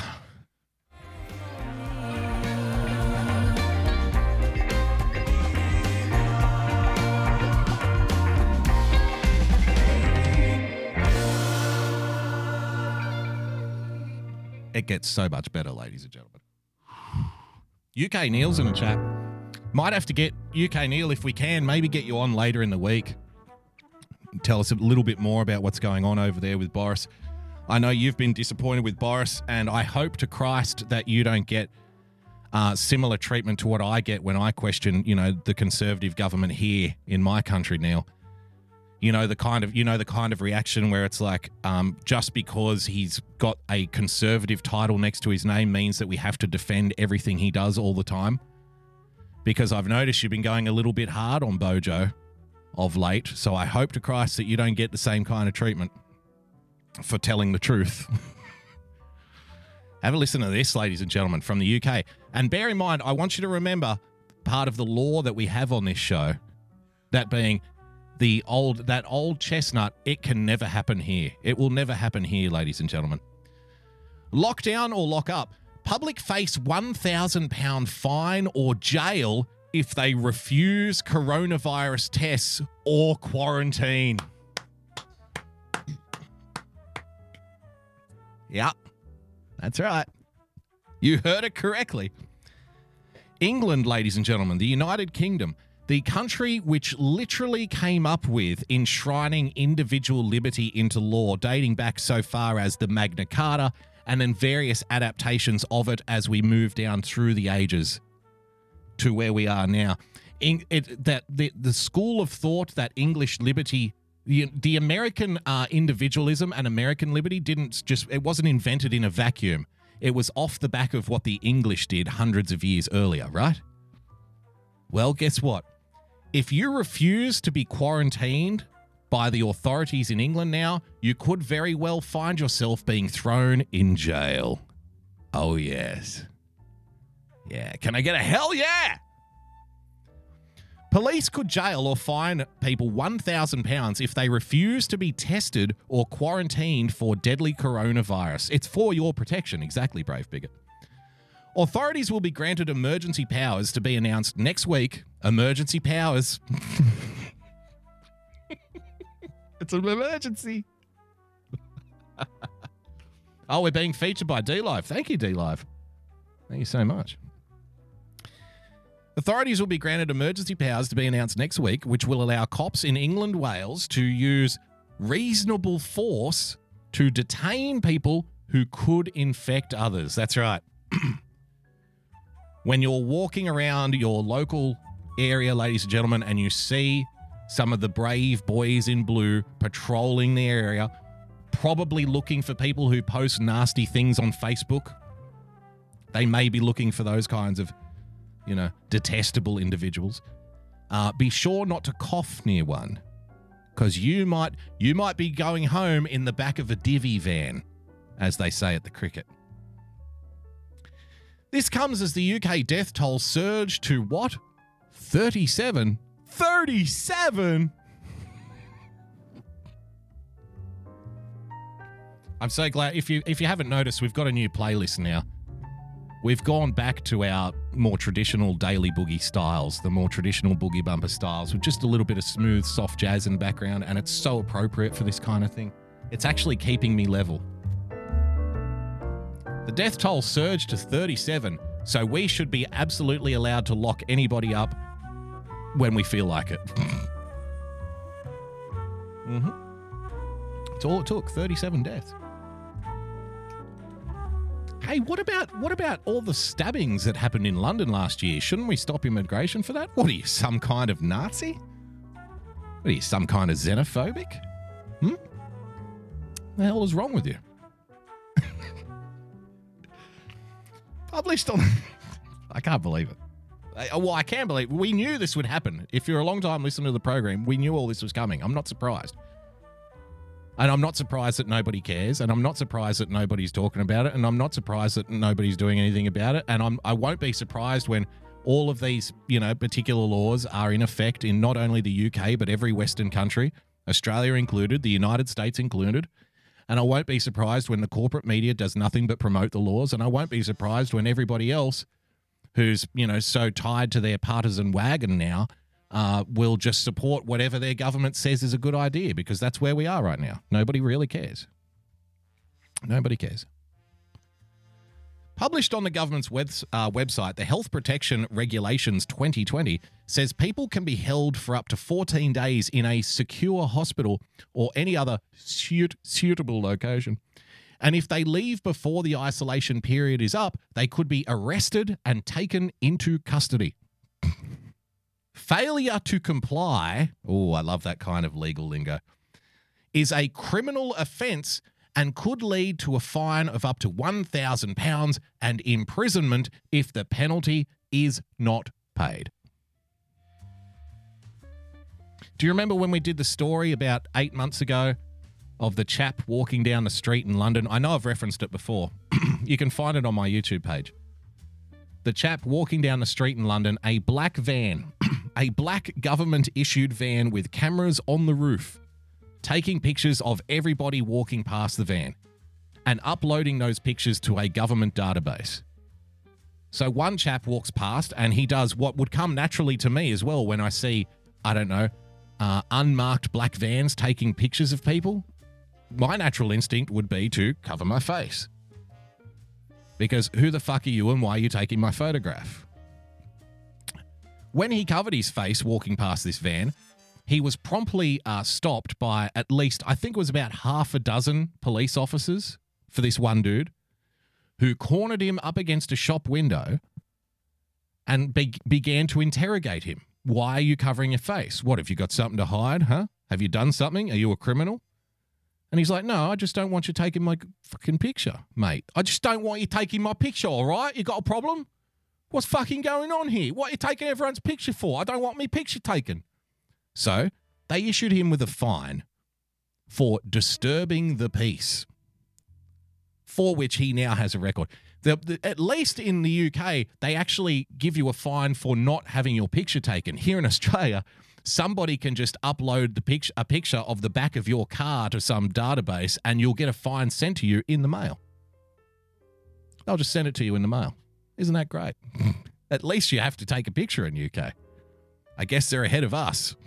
It gets so much better, ladies and gentlemen. UK Neil's in the chat. Might have to get UK Neil if we can. Maybe get you on later in the week. Tell us a little bit more about what's going on over there with Boris. I know you've been disappointed with Boris, and I hope to Christ that you don't get uh, similar treatment to what I get when I question, you know, the conservative government here in my country, Neil you know the kind of you know the kind of reaction where it's like um, just because he's got a conservative title next to his name means that we have to defend everything he does all the time. Because i've noticed you've been going a little bit hard on bojo of late so i hope to christ that you don't get the same kind of treatment for telling the truth. (laughs) Have a listen to this ladies and gentlemen from the uk and bear in mind i want you to remember part of the law that we have on this show that being the old that old chestnut it can never happen here. It will never happen here ladies and gentlemen. Lockdown or lock up. Public face 1000 pound fine or jail if they refuse coronavirus tests or quarantine. Yep that's right. You heard it correctly. England ladies and gentlemen the united kingdom the country which literally came up with enshrining individual liberty into law, dating back so far as the Magna Carta and then various adaptations of it as we move down through the ages to where we are now. In, it, that the, the school of thought that English liberty, the, the American uh, individualism and American liberty didn't just, it wasn't invented in a vacuum. It was off the back of what the English did hundreds of years earlier, right? Well, guess what? If you refuse to be quarantined by the authorities in England now, you could very well find yourself being thrown in jail. Oh, yes. Yeah. Can I get a hell yeah? Police could jail or fine people £1,000 if they refuse to be tested or quarantined for deadly coronavirus. It's for your protection. Exactly, Brave Bigot. Authorities will be granted emergency powers to be announced next week. Emergency powers. (laughs) it's an emergency. (laughs) oh, we're being featured by D Live. Thank you, D Live. Thank you so much. Authorities will be granted emergency powers to be announced next week, which will allow cops in England, Wales to use reasonable force to detain people who could infect others. That's right. (clears throat) when you're walking around your local area, ladies and gentlemen, and you see some of the brave boys in blue patrolling the area, probably looking for people who post nasty things on Facebook, they may be looking for those kinds of, you know, detestable individuals. Uh, be sure not to cough near one, because you might you might be going home in the back of a divvy van, as they say at the cricket. This comes as the UK death toll surged to what? 37? 37? I'm so glad if you if you haven't noticed, we've got a new playlist now. We've gone back to our more traditional daily boogie styles, the more traditional boogie bumper styles, with just a little bit of smooth, soft jazz in the background, and it's so appropriate for this kind of thing. It's actually keeping me level. The death toll surged to 37, so we should be absolutely allowed to lock anybody up when we feel like it. hmm It's all it took 37 deaths. Hey, what about what about all the stabbings that happened in London last year? Shouldn't we stop immigration for that? What are you, some kind of Nazi? What are you, some kind of xenophobic? Hmm? The hell is wrong with you? (laughs) Published on. (laughs) I can't believe it. Well, I can believe we knew this would happen. If you're a long time listener to the program, we knew all this was coming. I'm not surprised. And I'm not surprised that nobody cares, and I'm not surprised that nobody's talking about it, and I'm not surprised that nobody's doing anything about it, and I'm I won't be surprised when all of these, you know, particular laws are in effect in not only the UK but every Western country, Australia included, the United States included. And I won't be surprised when the corporate media does nothing but promote the laws, and I won't be surprised when everybody else who's, you know, so tied to their partisan wagon now uh, will just support whatever their government says is a good idea because that's where we are right now. Nobody really cares. Nobody cares. Published on the government's web, uh, website, the Health Protection Regulations 2020 says people can be held for up to 14 days in a secure hospital or any other suit, suitable location. And if they leave before the isolation period is up, they could be arrested and taken into custody. Failure to comply, oh, I love that kind of legal lingo, is a criminal offence and could lead to a fine of up to £1,000 and imprisonment if the penalty is not paid. Do you remember when we did the story about eight months ago of the chap walking down the street in London? I know I've referenced it before. (clears throat) you can find it on my YouTube page. The chap walking down the street in London, a black van, (clears throat) a black government issued van with cameras on the roof, taking pictures of everybody walking past the van and uploading those pictures to a government database. So one chap walks past and he does what would come naturally to me as well when I see, I don't know, uh, unmarked black vans taking pictures of people. My natural instinct would be to cover my face. Because who the fuck are you and why are you taking my photograph? When he covered his face walking past this van, he was promptly uh, stopped by at least, I think it was about half a dozen police officers for this one dude who cornered him up against a shop window and be- began to interrogate him. Why are you covering your face? What, have you got something to hide, huh? Have you done something? Are you a criminal? And he's like, No, I just don't want you taking my fucking picture, mate. I just don't want you taking my picture, all right? You got a problem? What's fucking going on here? What are you taking everyone's picture for? I don't want me picture taken. So they issued him with a fine for disturbing the peace, for which he now has a record. The, the, at least in the UK, they actually give you a fine for not having your picture taken. Here in Australia, somebody can just upload the picture, a picture of the back of your car to some database, and you'll get a fine sent to you in the mail. They'll just send it to you in the mail. Isn't that great? (laughs) At least you have to take a picture in UK. I guess they're ahead of us. (laughs)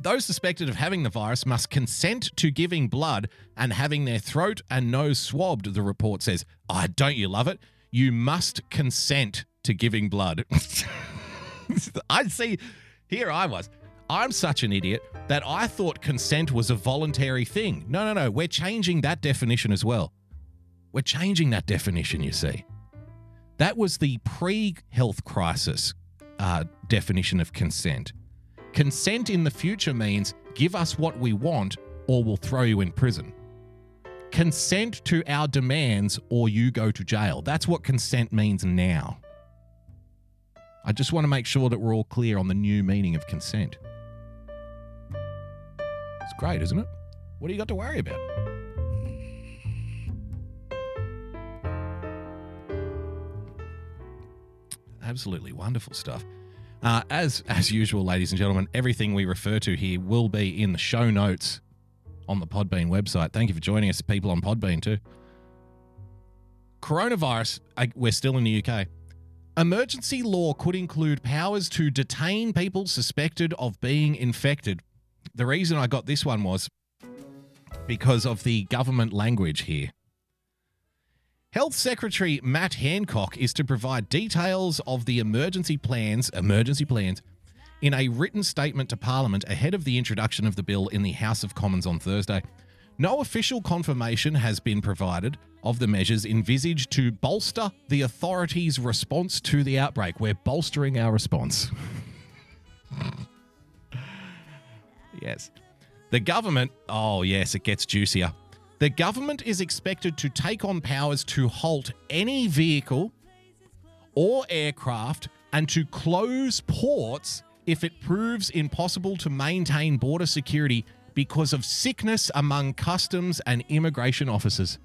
Those suspected of having the virus must consent to giving blood and having their throat and nose swabbed, the report says. Ah, don't you love it? You must consent to giving blood. (laughs) (laughs) I see, here I was. I'm such an idiot that I thought consent was a voluntary thing. No, no, no. We're changing that definition as well. We're changing that definition, you see. That was the pre health crisis uh, definition of consent. Consent in the future means give us what we want or we'll throw you in prison. Consent to our demands or you go to jail. That's what consent means now. I just want to make sure that we're all clear on the new meaning of consent. It's great, isn't it? What do you got to worry about? Absolutely wonderful stuff. Uh, as as usual, ladies and gentlemen, everything we refer to here will be in the show notes on the Podbean website. Thank you for joining us, people on Podbean too. coronavirus, uh, we're still in the UK. Emergency law could include powers to detain people suspected of being infected. The reason I got this one was because of the government language here. Health Secretary Matt Hancock is to provide details of the emergency plans, emergency plans, in a written statement to Parliament ahead of the introduction of the bill in the House of Commons on Thursday. No official confirmation has been provided of the measures envisaged to bolster the authorities' response to the outbreak. We're bolstering our response. yes. The government, oh, yes, it gets juicier. The government is expected to take on powers to halt any vehicle or aircraft and to close ports if it proves impossible to maintain border security because of sickness among customs and immigration officers.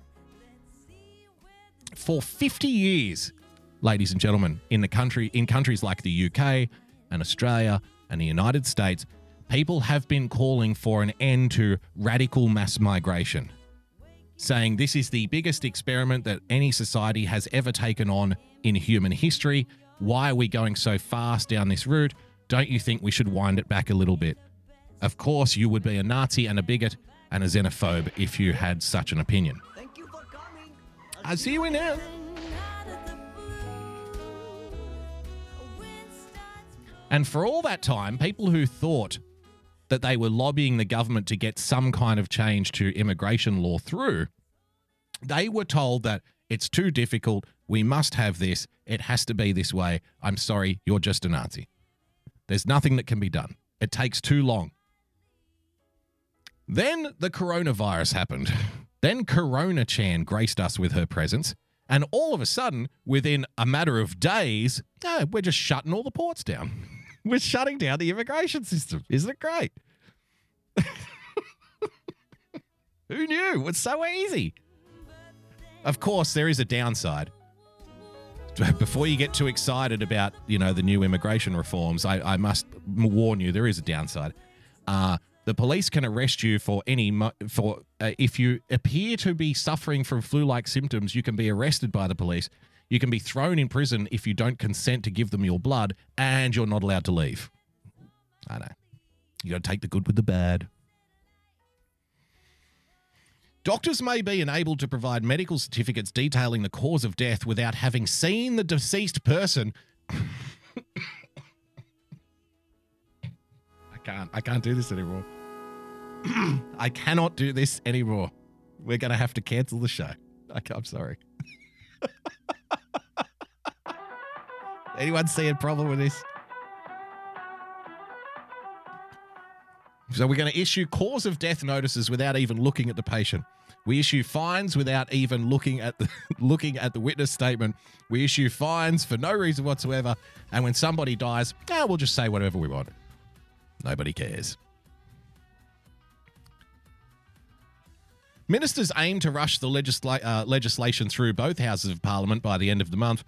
For 50 years, ladies and gentlemen, in the country in countries like the UK and Australia and the United States, people have been calling for an end to radical mass migration, saying this is the biggest experiment that any society has ever taken on in human history. Why are we going so fast down this route? Don't you think we should wind it back a little bit? Of course, you would be a Nazi and a bigot and a xenophobe if you had such an opinion. Thank you for coming. I see you in there. And for all that time, people who thought that they were lobbying the government to get some kind of change to immigration law through, they were told that it's too difficult. We must have this. It has to be this way. I'm sorry, you're just a Nazi. There's nothing that can be done. It takes too long. Then the coronavirus happened. Then Corona Chan graced us with her presence. And all of a sudden, within a matter of days, oh, we're just shutting all the ports down. (laughs) we're shutting down the immigration system. Isn't it great? (laughs) Who knew? It's so easy. Of course, there is a downside. (laughs) Before you get too excited about, you know, the new immigration reforms, I, I must warn you, there is a downside. Uh, the police can arrest you for any for uh, if you appear to be suffering from flu-like symptoms, you can be arrested by the police. You can be thrown in prison if you don't consent to give them your blood, and you're not allowed to leave. I know. You got to take the good with the bad. Doctors may be enabled to provide medical certificates detailing the cause of death without having seen the deceased person. (coughs) I can't. I can't do this anymore. (clears throat) I cannot do this anymore. We're going to have to cancel the show. I, I'm sorry. (laughs) Anyone see a problem with this? So we're going to issue cause of death notices without even looking at the patient. We issue fines without even looking at the (laughs) looking at the witness statement. We issue fines for no reason whatsoever. And when somebody dies, ah, we'll just say whatever we want. Nobody cares. Ministers aim to rush the legisla- uh, legislation through both houses of parliament by the end of the month.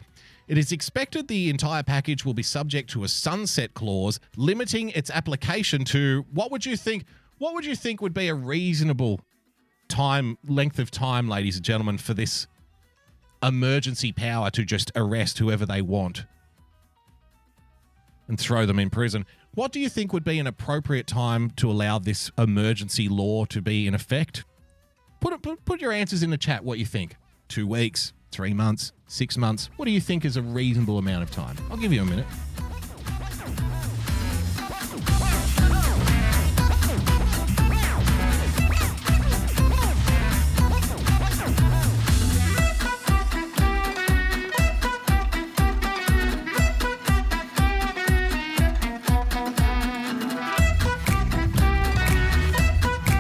It is expected the entire package will be subject to a sunset clause limiting its application to what would you think what would you think would be a reasonable time length of time ladies and gentlemen for this emergency power to just arrest whoever they want and throw them in prison. What do you think would be an appropriate time to allow this emergency law to be in effect? Put, put, put your answers in the chat what you think. Two weeks, three months, six months. What do you think is a reasonable amount of time? I'll give you a minute.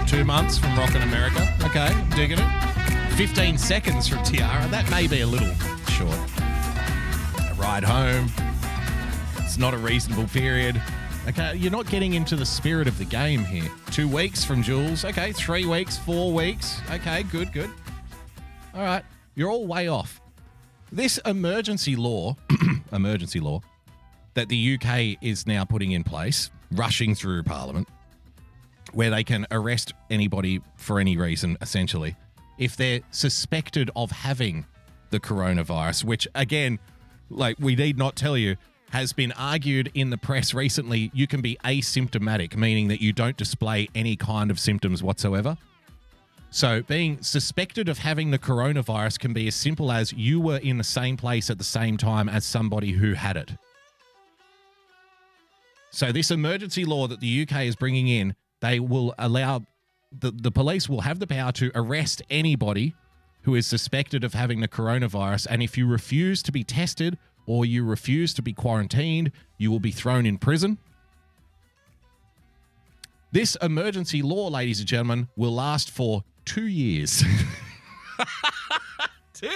Two months from Rockin' America. Okay, digging it. 15 seconds from Tiara. That may be a little short. A ride home. It's not a reasonable period. Okay, you're not getting into the spirit of the game here. Two weeks from Jules. Okay, three weeks, four weeks. Okay, good, good. All right, you're all way off. This emergency law, (clears throat) emergency law, that the UK is now putting in place, rushing through Parliament, where they can arrest anybody for any reason, essentially, if they're suspected of having the coronavirus, which again, like we need not tell you, has been argued in the press recently. You can be asymptomatic, meaning that you don't display any kind of symptoms whatsoever. So, being suspected of having the coronavirus can be as simple as you were in the same place at the same time as somebody who had it. So, this emergency law that the UK is bringing in, they will allow the, the police will have the power to arrest anybody who is suspected of having the coronavirus. And if you refuse to be tested or you refuse to be quarantined, you will be thrown in prison. This emergency law, ladies and gentlemen, will last for two years. (laughs) two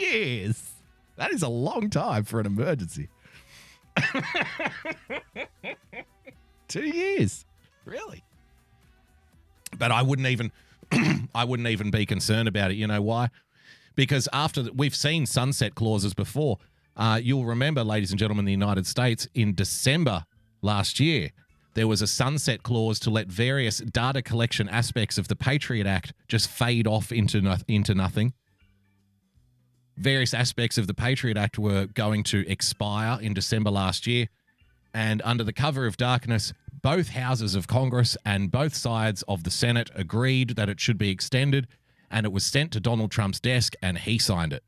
years. That is a long time for an emergency. (laughs) two years. Really? But I wouldn't even (clears throat) I wouldn't even be concerned about it. You know why? Because after the, we've seen sunset clauses before. Uh, you'll remember, ladies and gentlemen, the United States in December last year, there was a sunset clause to let various data collection aspects of the Patriot Act just fade off into no, into nothing. Various aspects of the Patriot Act were going to expire in December last year, and under the cover of darkness, both houses of Congress and both sides of the Senate agreed that it should be extended, and it was sent to Donald Trump's desk, and he signed it.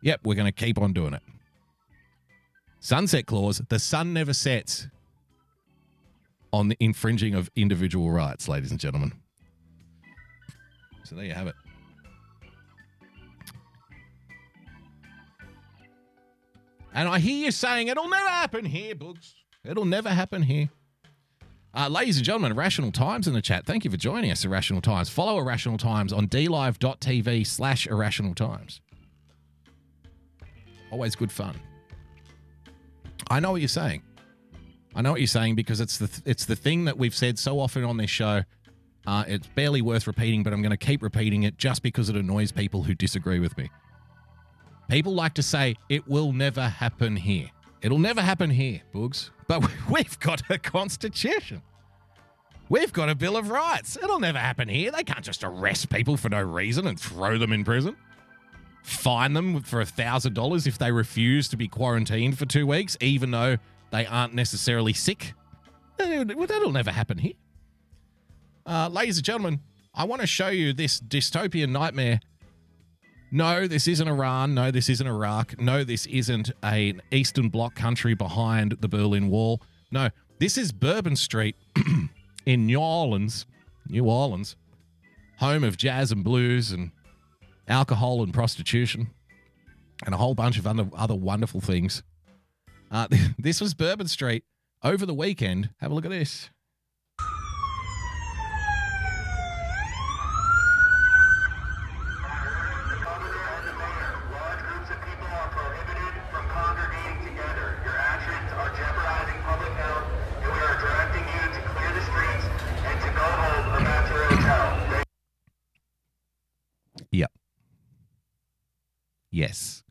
Yep, we're going to keep on doing it. Sunset clause the sun never sets on the infringing of individual rights, ladies and gentlemen. So there you have it. And I hear you saying it'll never happen here, Boogs. It'll never happen here. Uh, ladies and gentlemen, Irrational Times in the chat. Thank you for joining us, Irrational Times. Follow Irrational Times on dlive.tv slash Irrational Times. Always good fun. I know what you're saying. I know what you're saying because it's the it's the thing that we've said so often on this show. Uh, it's barely worth repeating, but I'm going to keep repeating it just because it annoys people who disagree with me. People like to say it will never happen here. It'll never happen here, Boogs. But (laughs) we've got a constitution. We've got a Bill of Rights. It'll never happen here. They can't just arrest people for no reason and throw them in prison. Fine them for a thousand dollars if they refuse to be quarantined for two weeks, even though they aren't necessarily sick. That'll never happen here. Uh, ladies and gentlemen, I want to show you this dystopian nightmare. No, this isn't Iran. No, this isn't Iraq. No, this isn't an Eastern Bloc country behind the Berlin Wall. No, this is Bourbon Street (clears throat) in New Orleans, New Orleans, home of jazz and blues and alcohol and prostitution and a whole bunch of other, wonderful things. Uh, (laughs) this was Bourbon Street over the weekend. Have a look at this. Yep. Yes.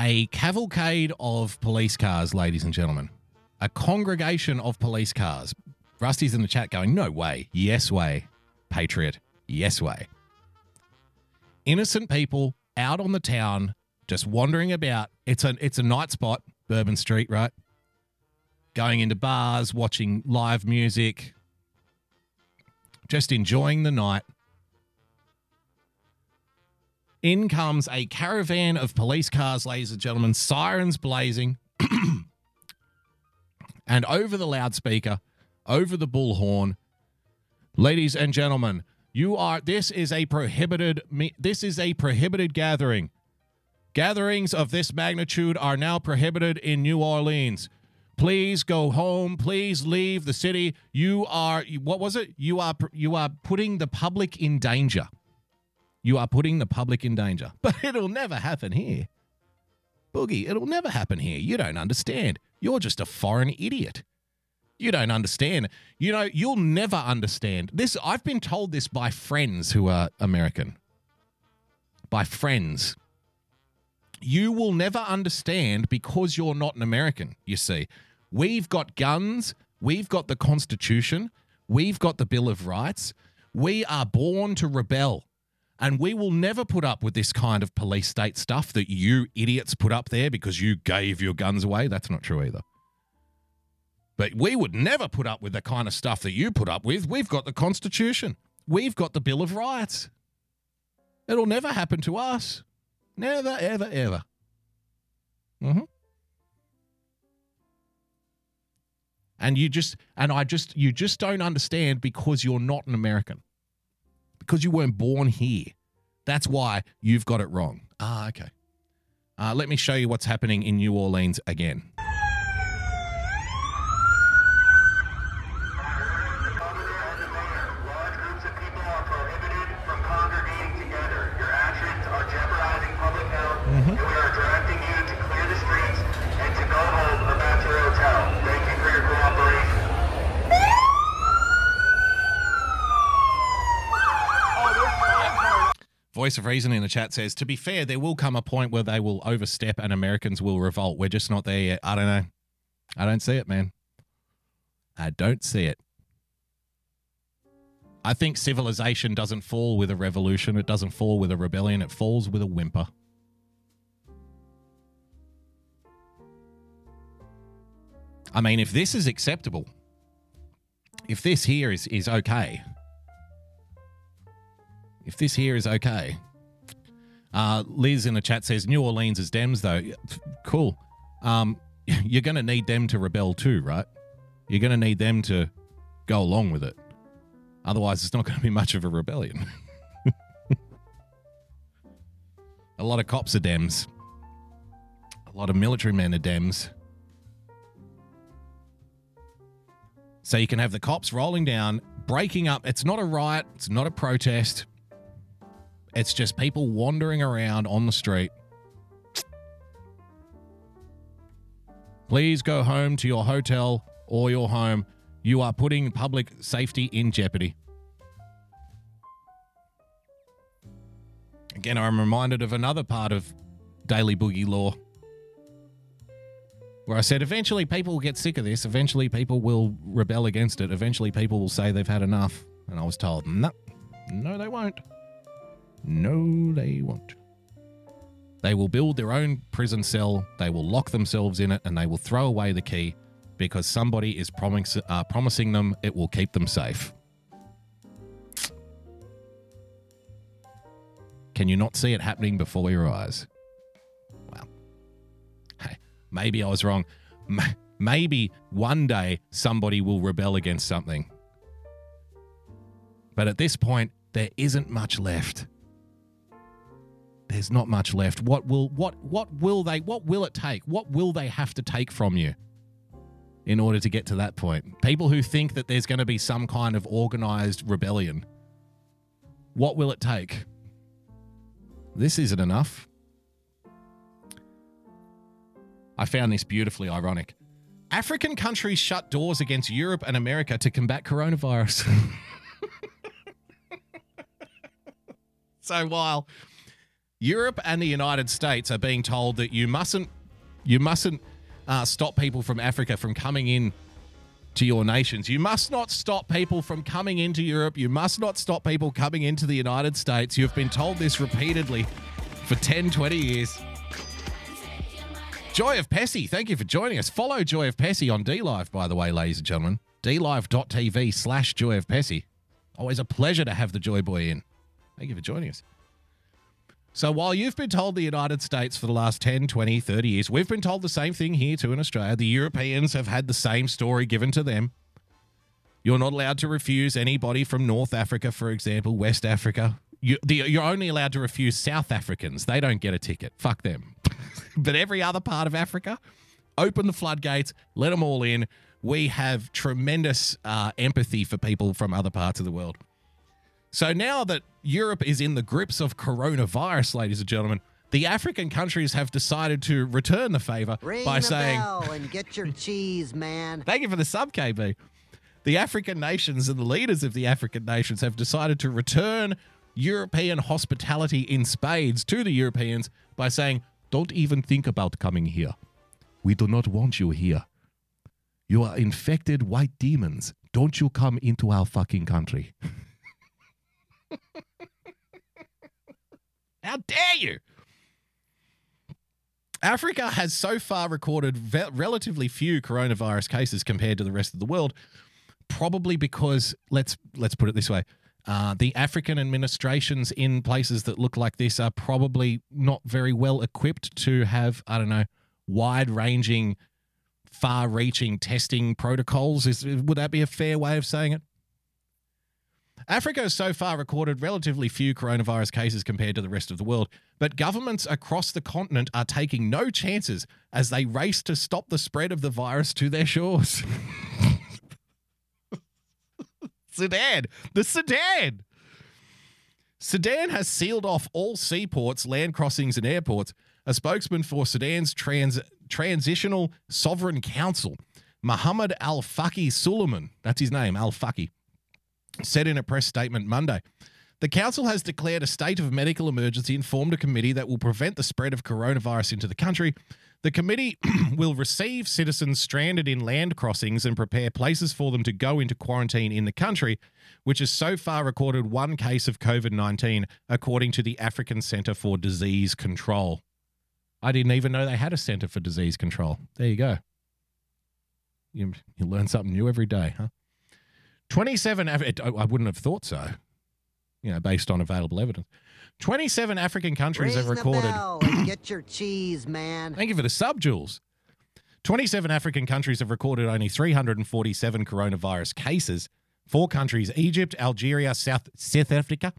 A cavalcade of police cars, ladies and gentlemen. A congregation of police cars. Rusty's in the chat going, No way. Yes way. Patriot. Yes way. Innocent people out on the town just wandering about. It's a it's a night spot, Bourbon Street, right? Going into bars, watching live music, just enjoying the night. In comes a caravan of police cars, ladies and gentlemen, sirens blazing. (clears throat) and over the loudspeaker, over the bullhorn, ladies and gentlemen, you are this is a prohibited this is a prohibited gathering. Gatherings of this magnitude are now prohibited in New Orleans. Please go home. Please leave the city. You are what was it? You are you are putting the public in danger. You are putting the public in danger. (laughs) But it'll never happen here. Boogie, it'll never happen here. You don't understand. You're just a foreign idiot. You don't understand. You know, you'll never understand. This I've been told this by friends who are American. By friends You will never understand because you're not an American, you see. We've got guns, we've got the Constitution, we've got the Bill of Rights. We are born to rebel. And we will never put up with this kind of police state stuff that you idiots put up there because you gave your guns away. That's not true either. But we would never put up with the kind of stuff that you put up with. We've got the Constitution, we've got the Bill of Rights. It'll never happen to us. Never, ever, ever. Mm-hmm. And you just, and I just, you just don't understand because you're not an American. Because you weren't born here. That's why you've got it wrong. Ah, okay. Uh, let me show you what's happening in New Orleans again. We are directing you to clear the streets and to go home or back to your hotel. Thank you for your cooperation. Voice of Reason in the chat says, to be fair, there will come a point where they will overstep and Americans will revolt. We're just not there yet. I don't know. I don't see it, man. I don't see it. I think civilization doesn't fall with a revolution. It doesn't fall with a rebellion. It falls with a whimper. I mean, if this is acceptable, if this here is, is okay, if this here is okay. Uh, Liz in the chat says New Orleans is Dems though. Cool. Um, (laughs) you're going to need them to rebel too, right? You're going to need them to go along with it. Otherwise, it's not going to be much of a rebellion. (laughs) a lot of cops are Dems. A lot of military men are Dems. So you can have the cops rolling down, breaking up. It's not a riot, it's not a protest. It's just people wandering around on the street. Please go home to your hotel or your home. You are putting public safety in jeopardy. Again, I'm reminded of another part of Daily Boogie law where I said eventually people will get sick of this. Eventually people will rebel against it. Eventually people will say they've had enough. And I was told, no, no, they won't. No, they won't. They will build their own prison cell, they will lock themselves in it, and they will throw away the key because somebody is promis- uh, promising them it will keep them safe. Can you not see it happening before your eyes? Well, hey, maybe I was wrong. Maybe one day somebody will rebel against something. But at this point, there isn't much left. There's not much left. What will what what will they what will it take? What will they have to take from you in order to get to that point? People who think that there's going to be some kind of organized rebellion. What will it take? This isn't enough. I found this beautifully ironic. African countries shut doors against Europe and America to combat coronavirus. (laughs) so while Europe and the United States are being told that you mustn't you mustn't uh, stop people from Africa from coming in to your nations. You must not stop people from coming into Europe. You must not stop people coming into the United States. You've been told this repeatedly for 10, 20 years. Joy of Pessy, thank you for joining us. Follow Joy of Pessy on DLive, by the way, ladies and gentlemen. DLive.tv slash Joy of Pessy. Always a pleasure to have the Joy Boy in. Thank you for joining us. So while you've been told the United States for the last 10, 20, 30 years, we've been told the same thing here too in Australia. The Europeans have had the same story given to them. You're not allowed to refuse anybody from North Africa, for example, West Africa. You, you're only allowed to refuse South Africans. They don't get a ticket. Fuck them. (laughs) but every other part of Africa, open the floodgates, let them all in. We have tremendous uh, empathy for people from other parts of the world. So now that Europe is in the grips of coronavirus, ladies and gentlemen, the African countries have decided to return the favor Ring by the saying, bell and get your (laughs) cheese, man. Thank you for the sub, KB. The African nations and the leaders of the African nations have decided to return European hospitality in spades to the Europeans by saying, Don't even think about coming here. We do not want you here. You are infected white demons. Don't you come into our fucking country. (laughs) How dare you? Africa has so far recorded ve- relatively few coronavirus cases compared to the rest of the world, probably because let's let's put it this way. Uh, the African administrations in places that look like this are probably not very well equipped to have, I don't know, wide ranging, far reaching testing protocols. Is, would that be a fair way of saying it? Africa has so far recorded relatively few coronavirus cases compared to the rest of the world, but governments across the continent are taking no chances as they race to stop the spread of the virus to their shores. (laughs) Sudan, the Sudan. Sudan has sealed off all seaports, land crossings, and airports. A spokesman for Sudan's trans- Transitional Sovereign Council, Muhammad Al Faki Suleiman, that's his name, Al Faki, said in a press statement Monday. The council has declared a state of medical emergency and formed a committee that will prevent the spread of coronavirus into the country. The committee (clears throat) will receive citizens stranded in land crossings and prepare places for them to go into quarantine in the country, which has so far recorded one case of COVID 19, according to the African Center for Disease Control. I didn't even know they had a Center for Disease Control. There you go. You, you learn something new every day, huh? 27 Af- I wouldn't have thought so, you know, based on available evidence. 27 African countries have recorded. (coughs) get your cheese, man. Thank you for the sub, Jules. 27 African countries have recorded only 347 coronavirus cases. Four countries, Egypt, Algeria, South, South Africa,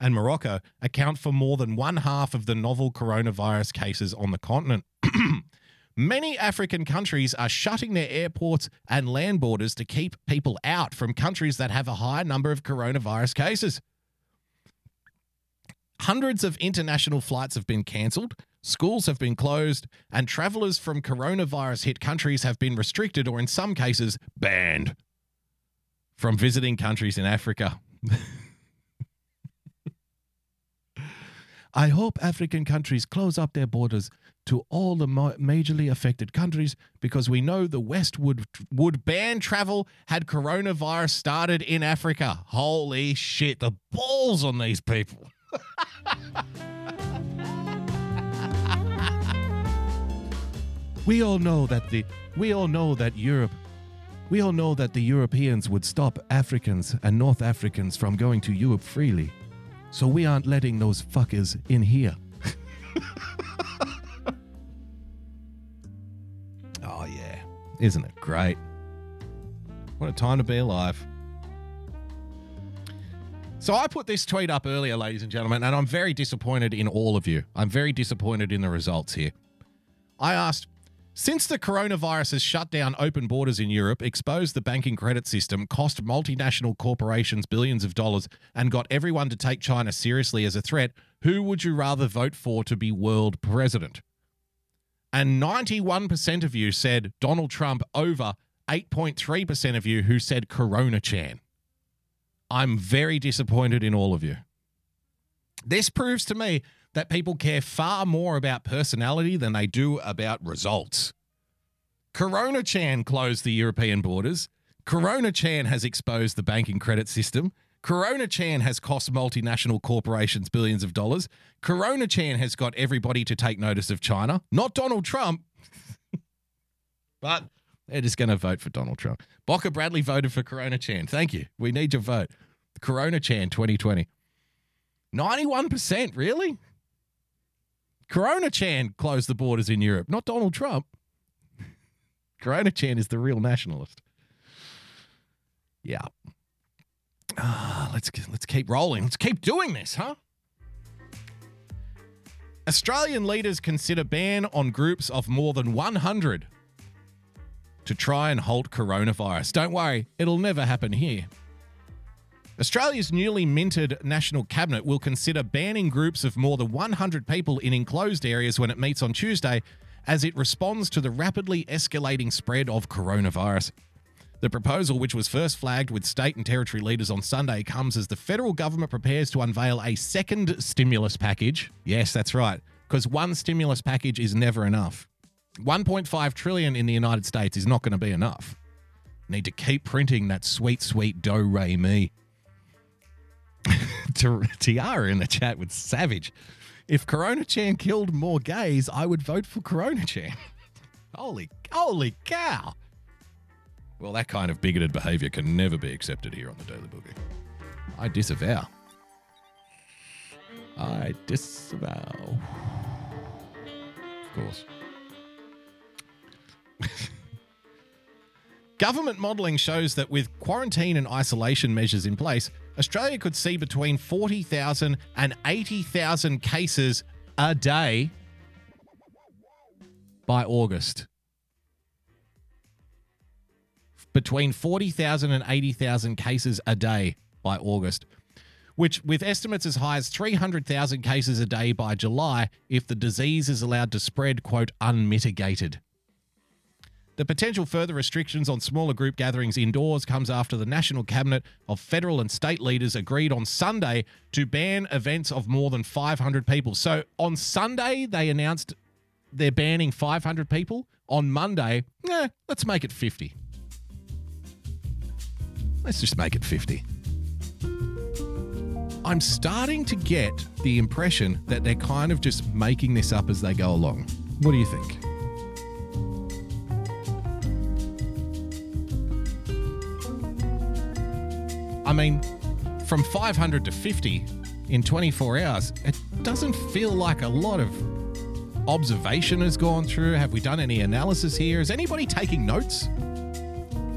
and Morocco, account for more than one half of the novel coronavirus cases on the continent. (clears throat) Many African countries are shutting their airports and land borders to keep people out from countries that have a high number of coronavirus cases. Hundreds of international flights have been cancelled, schools have been closed, and travelers from coronavirus hit countries have been restricted or, in some cases, banned from visiting countries in Africa. (laughs) I hope African countries close up their borders to all the majorly affected countries because we know the West would would ban travel had coronavirus started in Africa. Holy shit, the balls on these people. (laughs) we all know that the we all know that Europe we all know that the Europeans would stop Africans and North Africans from going to Europe freely. So we aren't letting those fuckers in here. (laughs) Isn't it great? What a time to be alive. So I put this tweet up earlier, ladies and gentlemen, and I'm very disappointed in all of you. I'm very disappointed in the results here. I asked, since the coronavirus has shut down open borders in Europe, exposed the banking credit system, cost multinational corporations billions of dollars, and got everyone to take China seriously as a threat, who would you rather vote for to be world president? And 91% of you said Donald Trump over 8.3% of you who said Corona Chan. I'm very disappointed in all of you. This proves to me that people care far more about personality than they do about results. Corona Chan closed the European borders. Corona Chan has exposed the banking credit system. Corona Chan has cost multinational corporations billions of dollars. Corona Chan has got everybody to take notice of China, not Donald Trump. (laughs) but they're just going to vote for Donald Trump. Boca Bradley voted for Corona Chan. Thank you. We need your vote. Corona Chan 2020. 91%, really? Corona Chan closed the borders in Europe, not Donald Trump. (laughs) Corona Chan is the real nationalist. Yeah. Ah, let's let's keep rolling. Let's keep doing this, huh? Australian leaders consider ban on groups of more than 100 to try and halt coronavirus. Don't worry, it'll never happen here. Australia's newly minted National Cabinet will consider banning groups of more than 100 people in enclosed areas when it meets on Tuesday as it responds to the rapidly escalating spread of coronavirus. The proposal, which was first flagged with state and territory leaders on Sunday, comes as the federal government prepares to unveil a second stimulus package. Yes, that's right. because one stimulus package is never enough. 1.5 trillion in the United States is not going to be enough. Need to keep printing that sweet, sweet do re. Ti- (laughs) Tiara in the chat with Savage. If Corona Chan killed more gays, I would vote for Corona Chan. (laughs) holy, holy cow! Well, that kind of bigoted behaviour can never be accepted here on the Daily Boogie. I disavow. I disavow. Of course. (laughs) Government modelling shows that with quarantine and isolation measures in place, Australia could see between 40,000 and 80,000 cases a day by August. Between 40,000 and 80,000 cases a day by August, which, with estimates as high as 300,000 cases a day by July, if the disease is allowed to spread, quote, unmitigated. The potential further restrictions on smaller group gatherings indoors comes after the National Cabinet of federal and state leaders agreed on Sunday to ban events of more than 500 people. So on Sunday, they announced they're banning 500 people. On Monday, eh, let's make it 50. Let's just make it 50. I'm starting to get the impression that they're kind of just making this up as they go along. What do you think? I mean, from 500 to 50 in 24 hours, it doesn't feel like a lot of observation has gone through. Have we done any analysis here? Is anybody taking notes?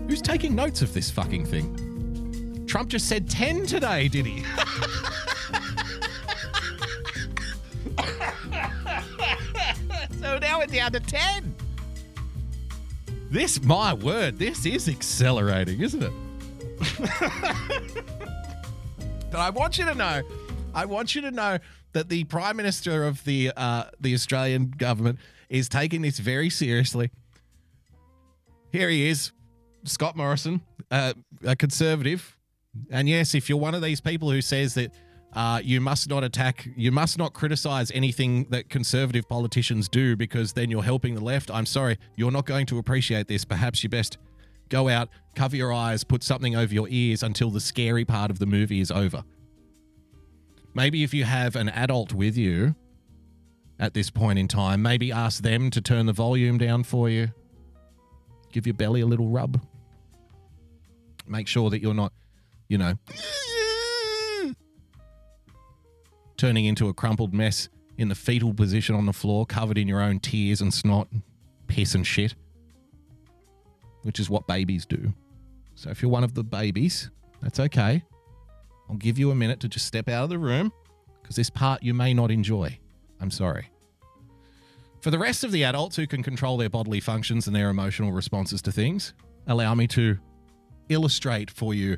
Who's taking notes of this fucking thing? Trump just said 10 today, did he? (laughs) so now we're down to 10. This, my word, this is accelerating, isn't it? (laughs) but I want you to know, I want you to know that the Prime Minister of the uh, the Australian government is taking this very seriously. Here he is, Scott Morrison, uh, a conservative, and yes, if you're one of these people who says that uh, you must not attack, you must not criticize anything that conservative politicians do because then you're helping the left. I'm sorry, you're not going to appreciate this. Perhaps you best go out, cover your eyes, put something over your ears until the scary part of the movie is over. Maybe if you have an adult with you at this point in time, maybe ask them to turn the volume down for you. Give your belly a little rub. Make sure that you're not, you know, turning into a crumpled mess in the fetal position on the floor, covered in your own tears and snot, piss and shit which is what babies do. So if you're one of the babies, that's okay. I'll give you a minute to just step out of the room because this part you may not enjoy. I'm sorry. For the rest of the adults who can control their bodily functions and their emotional responses to things, allow me to illustrate for you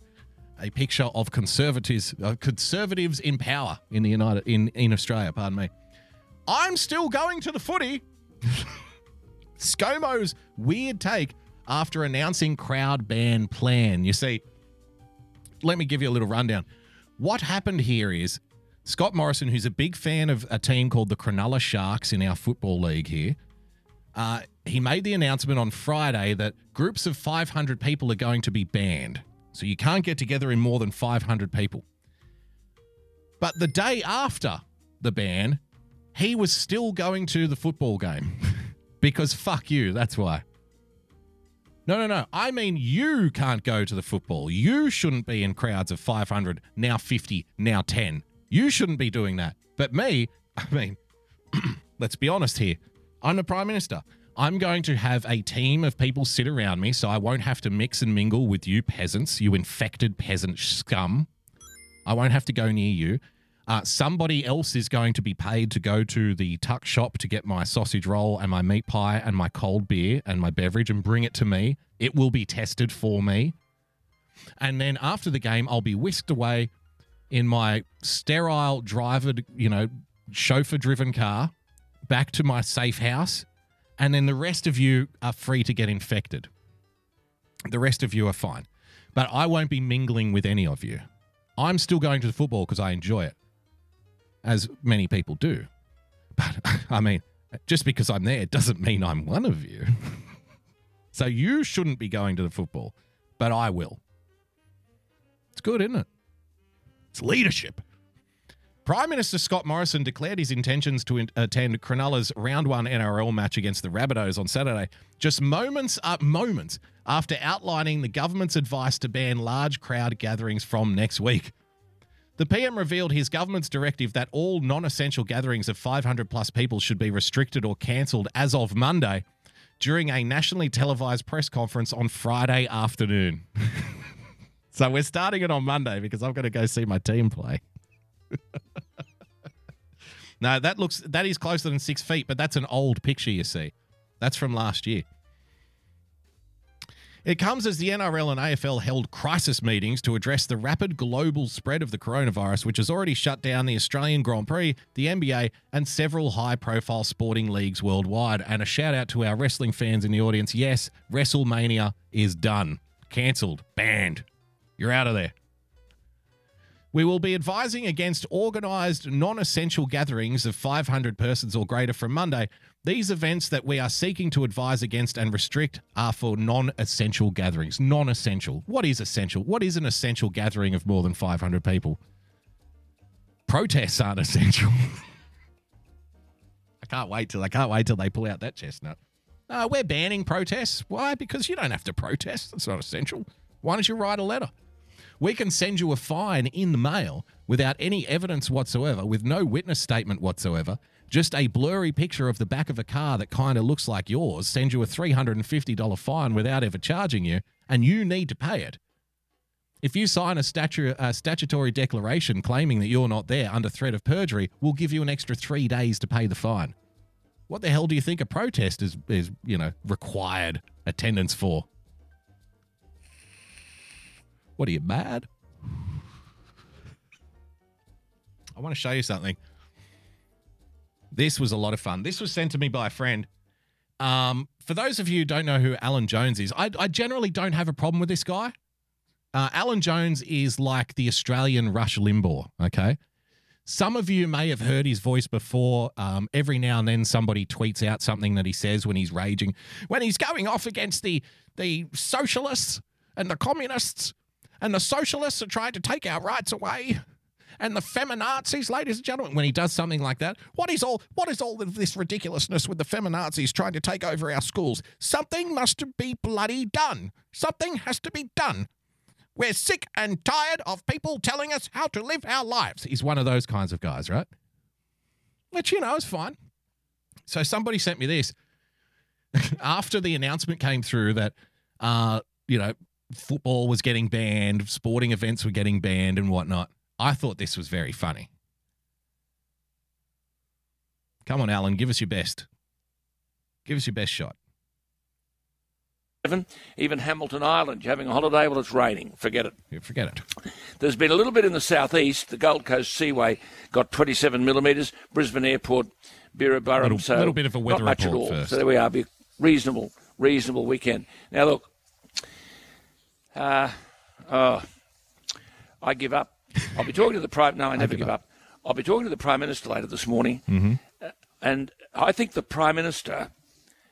a picture of conservatives uh, conservatives in power in the United in in Australia, pardon me. I'm still going to the footy. (laughs) ScoMo's weird take after announcing crowd ban plan. You see, let me give you a little rundown. What happened here is Scott Morrison, who's a big fan of a team called the Cronulla Sharks in our football league here, uh, he made the announcement on Friday that groups of 500 people are going to be banned. So you can't get together in more than 500 people. But the day after the ban, he was still going to the football game (laughs) because fuck you, that's why. No, no, no. I mean, you can't go to the football. You shouldn't be in crowds of 500, now 50, now 10. You shouldn't be doing that. But me, (laughs) I mean, (clears throat) let's be honest here. I'm the Prime Minister. I'm going to have a team of people sit around me so I won't have to mix and mingle with you peasants, you infected peasant scum. I won't have to go near you. Uh, somebody else is going to be paid to go to the tuck shop to get my sausage roll and my meat pie and my cold beer and my beverage and bring it to me. It will be tested for me. And then after the game, I'll be whisked away in my sterile driver, you know, chauffeur driven car back to my safe house. And then the rest of you are free to get infected. The rest of you are fine. But I won't be mingling with any of you. I'm still going to the football because I enjoy it as many people do. But (laughs) I mean, just because I'm there doesn't mean I'm one of you. (laughs) so you shouldn't be going to the football, but I will. It's good, isn't it? It's leadership. Prime Minister Scott Morrison declared his intentions to in- attend Cronulla's round one NRL match against the Rabbitohs on Saturday, just moments uh, moments after outlining the government's advice to ban large crowd gatherings from next week. The PM revealed his government's directive that all non essential gatherings of 500 plus people should be restricted or cancelled as of Monday during a nationally televised press conference on Friday afternoon. (laughs) so we're starting it on Monday because I'm going to go see my team play. (laughs) no, that looks that is closer than six feet, but that's an old picture you see. That's from last year. It comes as the NRL and AFL held crisis meetings to address the rapid global spread of the coronavirus, which has already shut down the Australian Grand Prix, the NBA, and several high profile sporting leagues worldwide. And a shout out to our wrestling fans in the audience. Yes, WrestleMania is done, cancelled, banned. You're out of there. We will be advising against organised, non essential gatherings of 500 persons or greater from Monday. These events that we are seeking to advise against and restrict are for non essential gatherings. Non essential. What is essential? What is an essential gathering of more than 500 people? Protests aren't (laughs) essential. I can't wait till I can't wait till they pull out that chestnut. No, we're banning protests. Why? Because you don't have to protest. That's not essential. Why don't you write a letter? We can send you a fine in the mail without any evidence whatsoever, with no witness statement whatsoever, just a blurry picture of the back of a car that kind of looks like yours, send you a $350 fine without ever charging you, and you need to pay it. If you sign a, statu- a statutory declaration claiming that you're not there under threat of perjury, we'll give you an extra three days to pay the fine. What the hell do you think a protest is, is you know, required attendance for? What are you mad? I want to show you something. This was a lot of fun. This was sent to me by a friend. Um, for those of you who don't know who Alan Jones is, I, I generally don't have a problem with this guy. Uh, Alan Jones is like the Australian Rush Limbaugh, okay? Some of you may have heard his voice before. Um, every now and then, somebody tweets out something that he says when he's raging, when he's going off against the the socialists and the communists and the socialists are trying to take our rights away. And the feminazis ladies and gentlemen when he does something like that what is all what is all of this ridiculousness with the feminazis trying to take over our schools? Something must be bloody done. Something has to be done. We're sick and tired of people telling us how to live our lives. He's one of those kinds of guys right? Which you know is fine. So somebody sent me this. (laughs) After the announcement came through that uh you know football was getting banned, sporting events were getting banned, and whatnot. I thought this was very funny. Come on, Alan, give us your best. Give us your best shot. Even Hamilton Island, you're having a holiday, well, it's raining. Forget it. Yeah, forget it. There's been a little bit in the southeast. The Gold Coast Seaway got 27 millimetres. Brisbane Airport, Beerburrum. Little- so little bit of a weather not much report at all. first. So there we are. Be reasonable, reasonable weekend. Now look, uh, oh, I give up. I'll be talking to the prime. No, I never give, up. I'll be talking to the prime minister later this morning, Mm-hmm. and I think the prime minister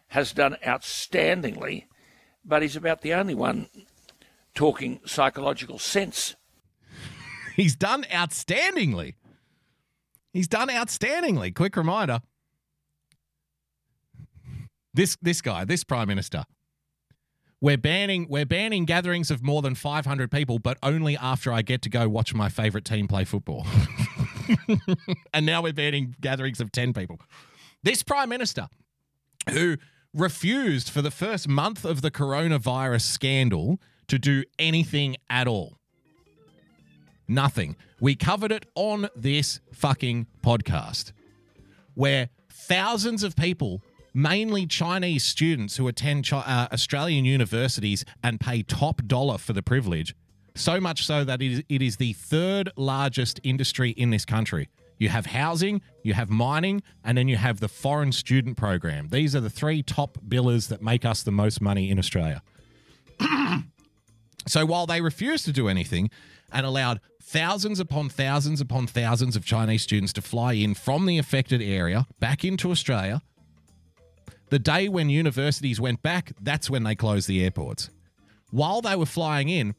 has done outstandingly, but he's about the only one talking psychological sense. (laughs) He's done outstandingly. He's done outstandingly. Quick reminder. This this guy, this prime minister. We're banning we're banning gatherings of more than 500 people, but only after I get to go watch my favorite team play football. (laughs) and now we're banning gatherings of 10 people. This prime minister who refused for the first month of the coronavirus scandal to do anything at all. Nothing. We covered it on this fucking podcast where thousands of people, mainly Chinese students who attend uh, Australian universities and pay top dollar for the privilege, so much so that it is, it is the third largest industry in this country. You have housing, you have mining, and then you have the foreign student program. These are the three top billers that make us the most money in Australia. (clears throat) So while they refused to do anything, and allowed thousands upon thousands upon thousands of Chinese students to fly in from the affected area back into Australia. The day when universities went back, that's when they closed the airports. While they were flying in,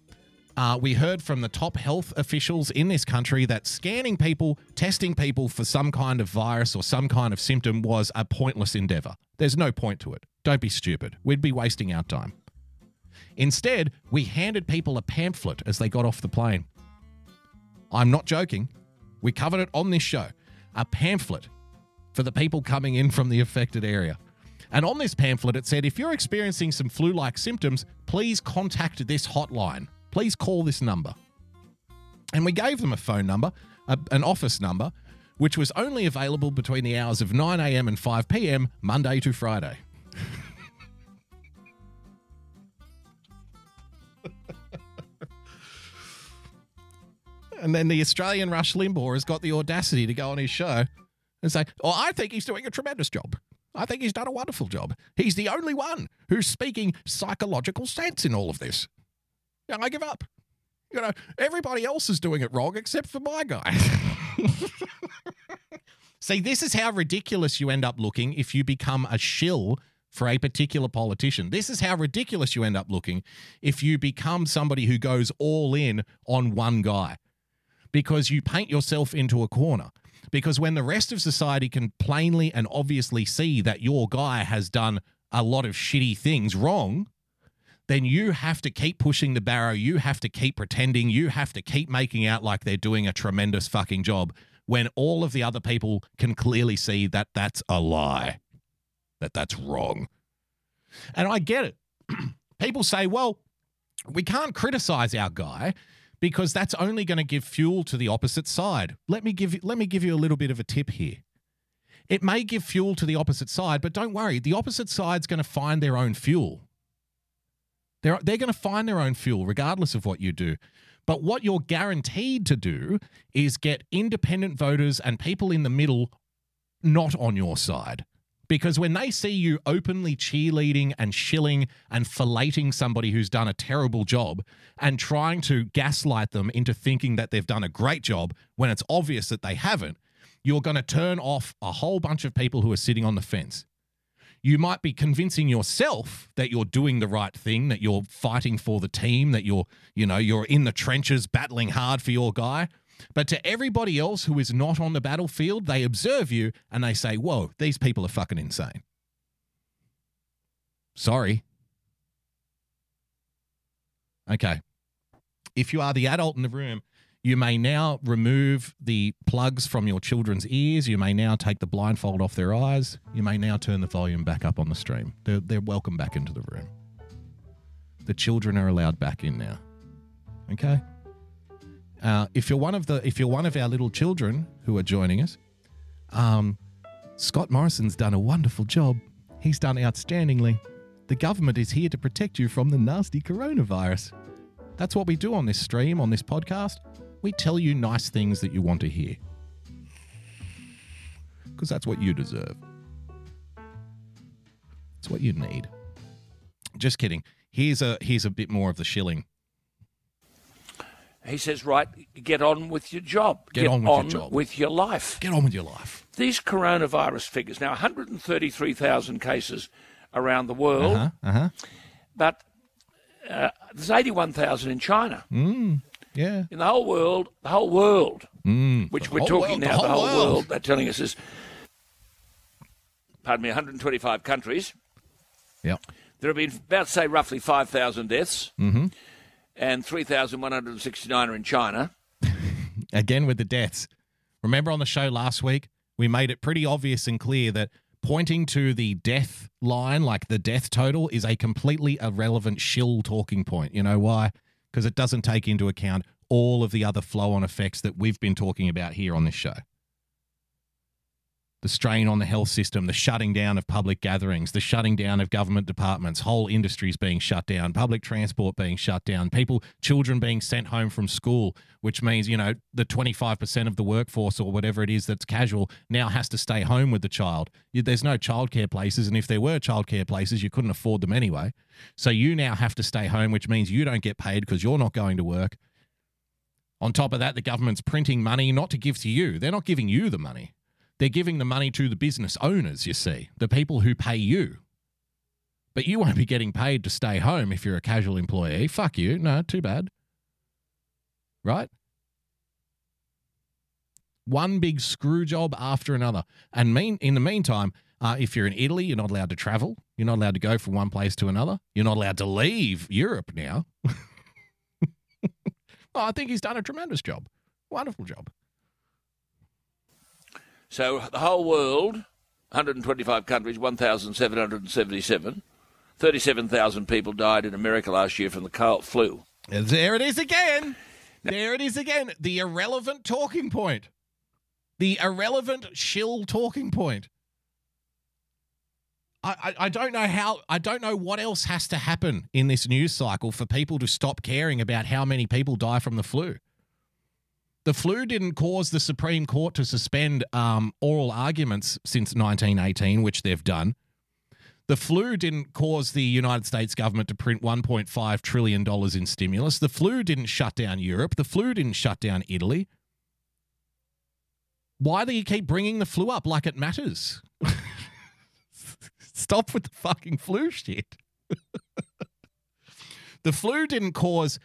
uh, we heard from the top health officials in this country that scanning people, testing people for some kind of virus or some kind of symptom was a pointless endeavor. There's no point to it. Don't be stupid. We'd be wasting our time. Instead, we handed people a pamphlet as they got off the plane. I'm not joking. We covered it on this show. A pamphlet for the people coming in from the affected area. And on this pamphlet, it said if you're experiencing some flu like symptoms, please contact this hotline. Please call this number. And we gave them a phone number, a, an office number, which was only available between the hours of 9 a.m. and 5 p.m., Monday to Friday. (laughs) and then the Australian Rush Limbaugh has got the audacity to go on his show and say, Oh, I think he's doing a tremendous job. I think he's done a wonderful job. He's the only one who's speaking psychological sense in all of this. Yeah, I give up. You know, everybody else is doing it wrong except for my guy. (laughs) See, this is how ridiculous you end up looking if you become a shill for a particular politician. This is how ridiculous you end up looking if you become somebody who goes all in on one guy because you paint yourself into a corner. Because when the rest of society can plainly and obviously see that your guy has done a lot of shitty things wrong, then you have to keep pushing the barrow. You have to keep pretending. You have to keep making out like they're doing a tremendous fucking job when all of the other people can clearly see that that's a lie, that that's wrong. And I get it. (clears throat) people say, well, we can't criticize our guy because that's only going to give fuel to the opposite side. Let me give you, let me give you a little bit of a tip here. It may give fuel to the opposite side, but don't worry, the opposite side's going to find their own fuel. They're, they're going to find their own fuel regardless of what you do. But what you're guaranteed to do is get independent voters and people in the middle not on your side. Because when they see you openly cheerleading and shilling and filleting somebody who's done a terrible job and trying to gaslight them into thinking that they've done a great job when it's obvious that they haven't, you're going to turn off a whole bunch of people who are sitting on the fence. You might be convincing yourself that you're doing the right thing, that you're fighting for the team, that you're, you know, you're in the trenches battling hard for your guy. But to everybody else who is not on the battlefield, they observe you and they say, whoa, these people are fucking insane. Sorry. Okay. If you are the adult in the room, you may now remove the plugs from your children's ears. You may now take the blindfold off their eyes. You may now turn the volume back up on the stream. They're, they're welcome back into the room. The children are allowed back in now. Okay? Uh, if you're one of the if you're one of our little children who are joining us, um, Scott Morrison's done a wonderful job. He's done outstandingly. The government is here to protect you from the nasty coronavirus. That's what we do on this stream, on this podcast. We tell you nice things that you want to hear. Because that's what you deserve. It's what you need. Just kidding. Here's a here's a bit more of the shilling. He says, right, get on with your job. Get on with your job. with your life. Get on with your life. These coronavirus figures, now 133,000 cases around the world, Uh-huh. Uh-huh. but uh, there's 81,000 in China. Mm, yeah. In the whole world, the whole world, Mm, which we're talking world, now, the whole whole world. world, they're telling us is, pardon me, 125 countries. Yep. There have been about, say, roughly 5,000 deaths, Mm-hmm. And 3,169 are in China. (laughs) Again with the deaths. Remember on the show last week, we made it pretty obvious and clear that pointing to the death line, like the death total, is a completely irrelevant shill talking point. You know why? Because it doesn't take into account all of the other flow on effects that we've been talking about here on this show. The strain on the health system, the shutting down of public gatherings, the shutting down of government departments, whole industries being shut down, public transport being shut down, people, children being sent home from school, which means, you know, the 25% of the workforce or whatever it is that's casual now has to stay home with the child. There's no childcare places. And if there were childcare places, you couldn't afford them anyway. So you now have to stay home, which means you don't get paid because you're not going to work. On top of that, the government's printing money not to give to you. They're not giving you the money. They're giving the money to the business owners, you see, the people who pay you. But you won't be getting paid to stay home if you're a casual employee. Fuck you. No, too bad. Right? One big screw job after another. And mean in the meantime, uh, if you're in Italy, you're not allowed to travel. You're not allowed to go from one place to another. You're not allowed to leave Europe now. (laughs) Oh, I think he's done a tremendous job. Wonderful job. So the whole world, 125 countries, 1,777, 37,000 people died in America last year from the cold flu. There it is again. There it is again. The irrelevant talking point. The irrelevant shill talking point. I, I, I don't know how I don't know what else has to happen in this news cycle for people to stop caring about how many people die from the flu. The flu didn't cause the Supreme Court to suspend um, oral arguments since 1918, which they've done. The flu didn't cause the United States government to print $1.5 trillion in stimulus. The flu didn't shut down Europe. The flu didn't shut down Italy. Why do you keep bringing the flu up like it matters? (laughs) Stop with the fucking flu shit. (laughs) the flu didn't cause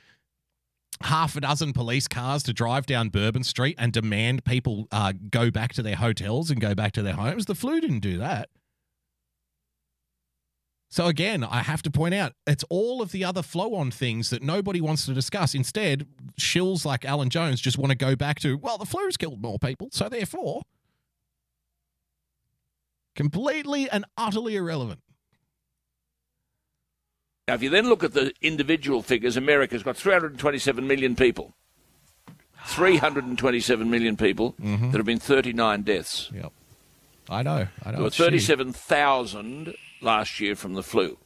half a dozen police cars to drive down Bourbon Street and demand people uh, go back to their hotels and go back to their homes. The flu didn't do that. So again, I have to point out it's all of the other flow-on things that nobody wants to discuss. Instead, shills like Alan Jones just want to go back to, well, the flu's killed more people, so therefore completely and utterly irrelevant. Now, if you then look at the individual figures, America's got 327 million people. 327 million people. Mhm. There have been 39 deaths. Yep. I know. I know. There were 37,000 last year from the flu.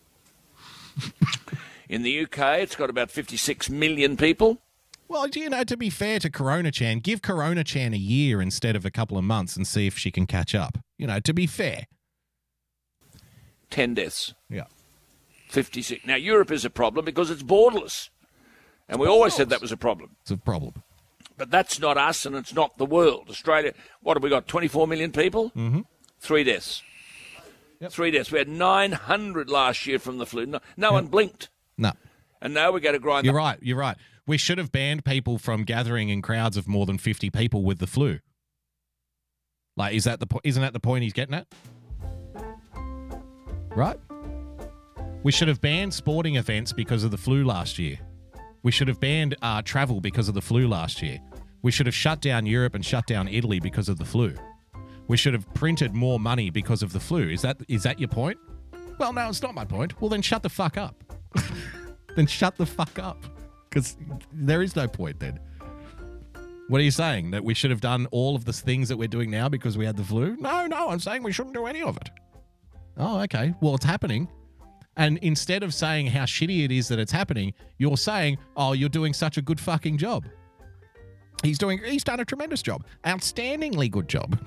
In the UK, it's got about 56 million people. Well, you know, to be fair to Corona Chan, give Corona Chan a year instead of a couple of months and see if she can catch up. You know, to be fair. 10 deaths. Yeah. 56. Now, Europe is a problem because it's borderless. And we always said that was a problem. It's a problem. But that's not us and it's not the world. Australia, what have we got? 24 million people? Mm-hmm. Three deaths. Three deaths. We had 900 last year from the flu. No, no one blinked. No. And now we're going to grind You're the- right. You're right. We should have banned people from gathering in crowds of more than 50 people with the flu. Like, is that the po- isn't that the point he's getting at? Right? We should have banned sporting events because of the flu last year. We should have banned uh, travel because of the flu last year. We should have shut down Europe and shut down Italy because of the flu. We should have printed more money because of the flu. Is that is that your point? Well, no, it's not my point. Well, then shut the fuck up. (laughs) then shut the fuck up. Because there is no point then. What are you saying? That we should have done all of the things that we're doing now because we had the flu? No, no, I'm saying we shouldn't do any of it. Oh, okay. Well, it's happening. And instead of saying how shitty it is that it's happening, you're saying, oh, you're doing such a good fucking job. He's doing, he's done a tremendous job. Outstandingly good job.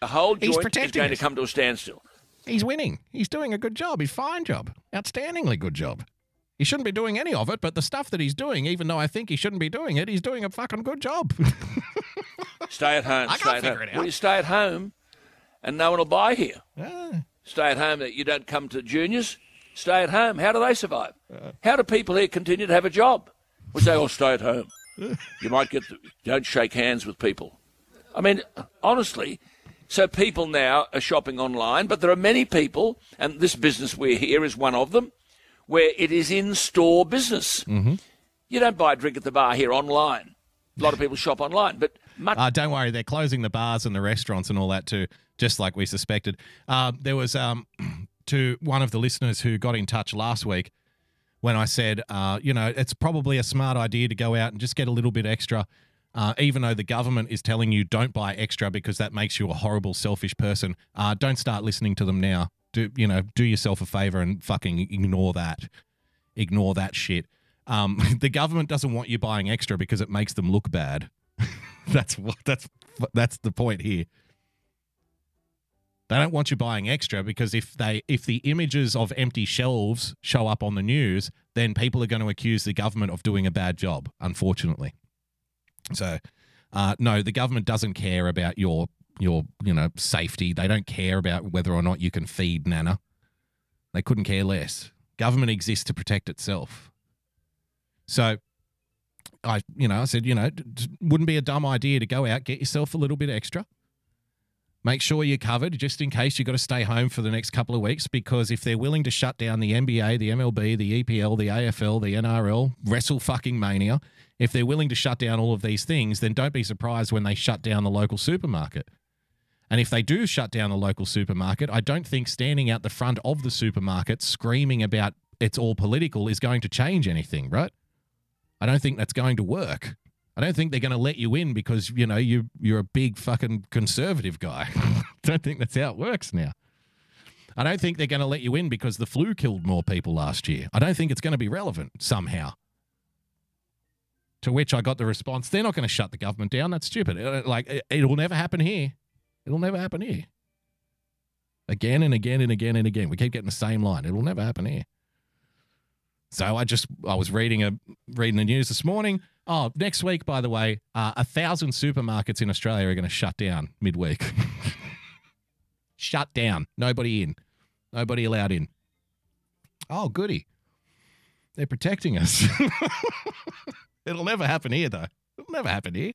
The whole He's joint is going us. to come to a standstill. He's winning. He's doing a good job. He's fine job. Outstandingly good job. He shouldn't be doing any of it, but the stuff that he's doing, even though I think he shouldn't be doing it, he's doing a fucking good job. (laughs) Stay at home. I stay can't at figure home. it out. Well, you stay at home and no one will buy here. Ah. Stay at home that you don't come to juniors. Stay at home. How do they survive? How do people here continue to have a job? We say, oh, stay at home. (laughs) You might get, the, don't shake hands with people. I mean, honestly, so people now are shopping online, but there are many people, and this business we're here is one of them, where it is in-store business. Mm-hmm. You don't buy a drink at the bar here online. A lot of people shop online, but much Uh, don't worry, they're closing the bars and the restaurants and all that too, just like we suspected. Um, there was um, (clears throat) to one of the listeners who got in touch last week when I said, uh, you know, it's probably a smart idea to go out and just get a little bit extra, uh, even though the government is telling you don't buy extra because that makes you a horrible, selfish person. Uh, don't start listening to them now. Do you know? Do yourself a favor and fucking ignore that. Ignore that shit. Um, (laughs) the government doesn't want you buying extra because it makes them look bad. (laughs) (laughs) that's what that's that's the point here. They don't want you buying extra because if they if the images of empty shelves show up on the news, then people are going to accuse the government of doing a bad job, unfortunately. So, uh, no, the government doesn't care about your your you know safety. They don't care about whether or not you can feed Nana. They couldn't care less. Government exists to protect itself. So, I you know I said you know wouldn't be a dumb idea to go out get yourself a little bit extra. Make sure you're covered just in case you've got to stay home for the next couple of weeks because if they're willing to shut down the NBA, the MLB, the EPL, the AFL, the NRL, Wrestle fucking Mania, if they're willing to shut down all of these things, then don't be surprised when they shut down the local supermarket. And if they do shut down the local supermarket, I don't think standing out the front of the supermarket screaming about it's all political is going to change anything, right? I don't think that's going to work. I don't think they're going to let you in because you know you you're a big fucking conservative guy. (laughs) don't think that's how it works now. I don't think they're going to let you in because the flu killed more people last year. I don't think it's going to be relevant somehow. To which I got the response, they're not going to shut the government down. That's stupid. Uh, Like it, it'll never happen here. It'll never happen here. Again and again and again and again. We keep getting the same line. It'll never happen here. So I just I was reading a reading the news this morning. Oh, next week, by the way, uh, a thousand supermarkets in Australia are going to shut down midweek. (laughs) shut down. Nobody in. Nobody allowed in. Oh, goody. They're protecting us. (laughs) It'll never happen here, though. It'll never happen here.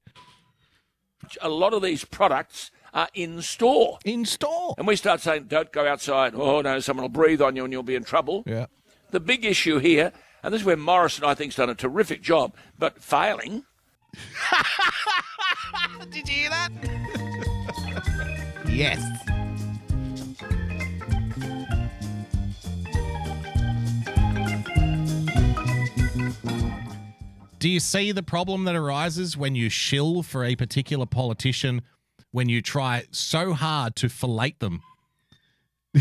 A lot of these products are in store. In store. And we start saying, don't go outside. Oh, no, someone will breathe on you and you'll be in trouble. Yeah. The big issue here, and this is where Morrison, I think, has done a terrific job, but failing. (laughs) Did you hear that? (laughs) yes. Do you see the problem that arises when you shill for a particular politician when you try so hard to fillet them?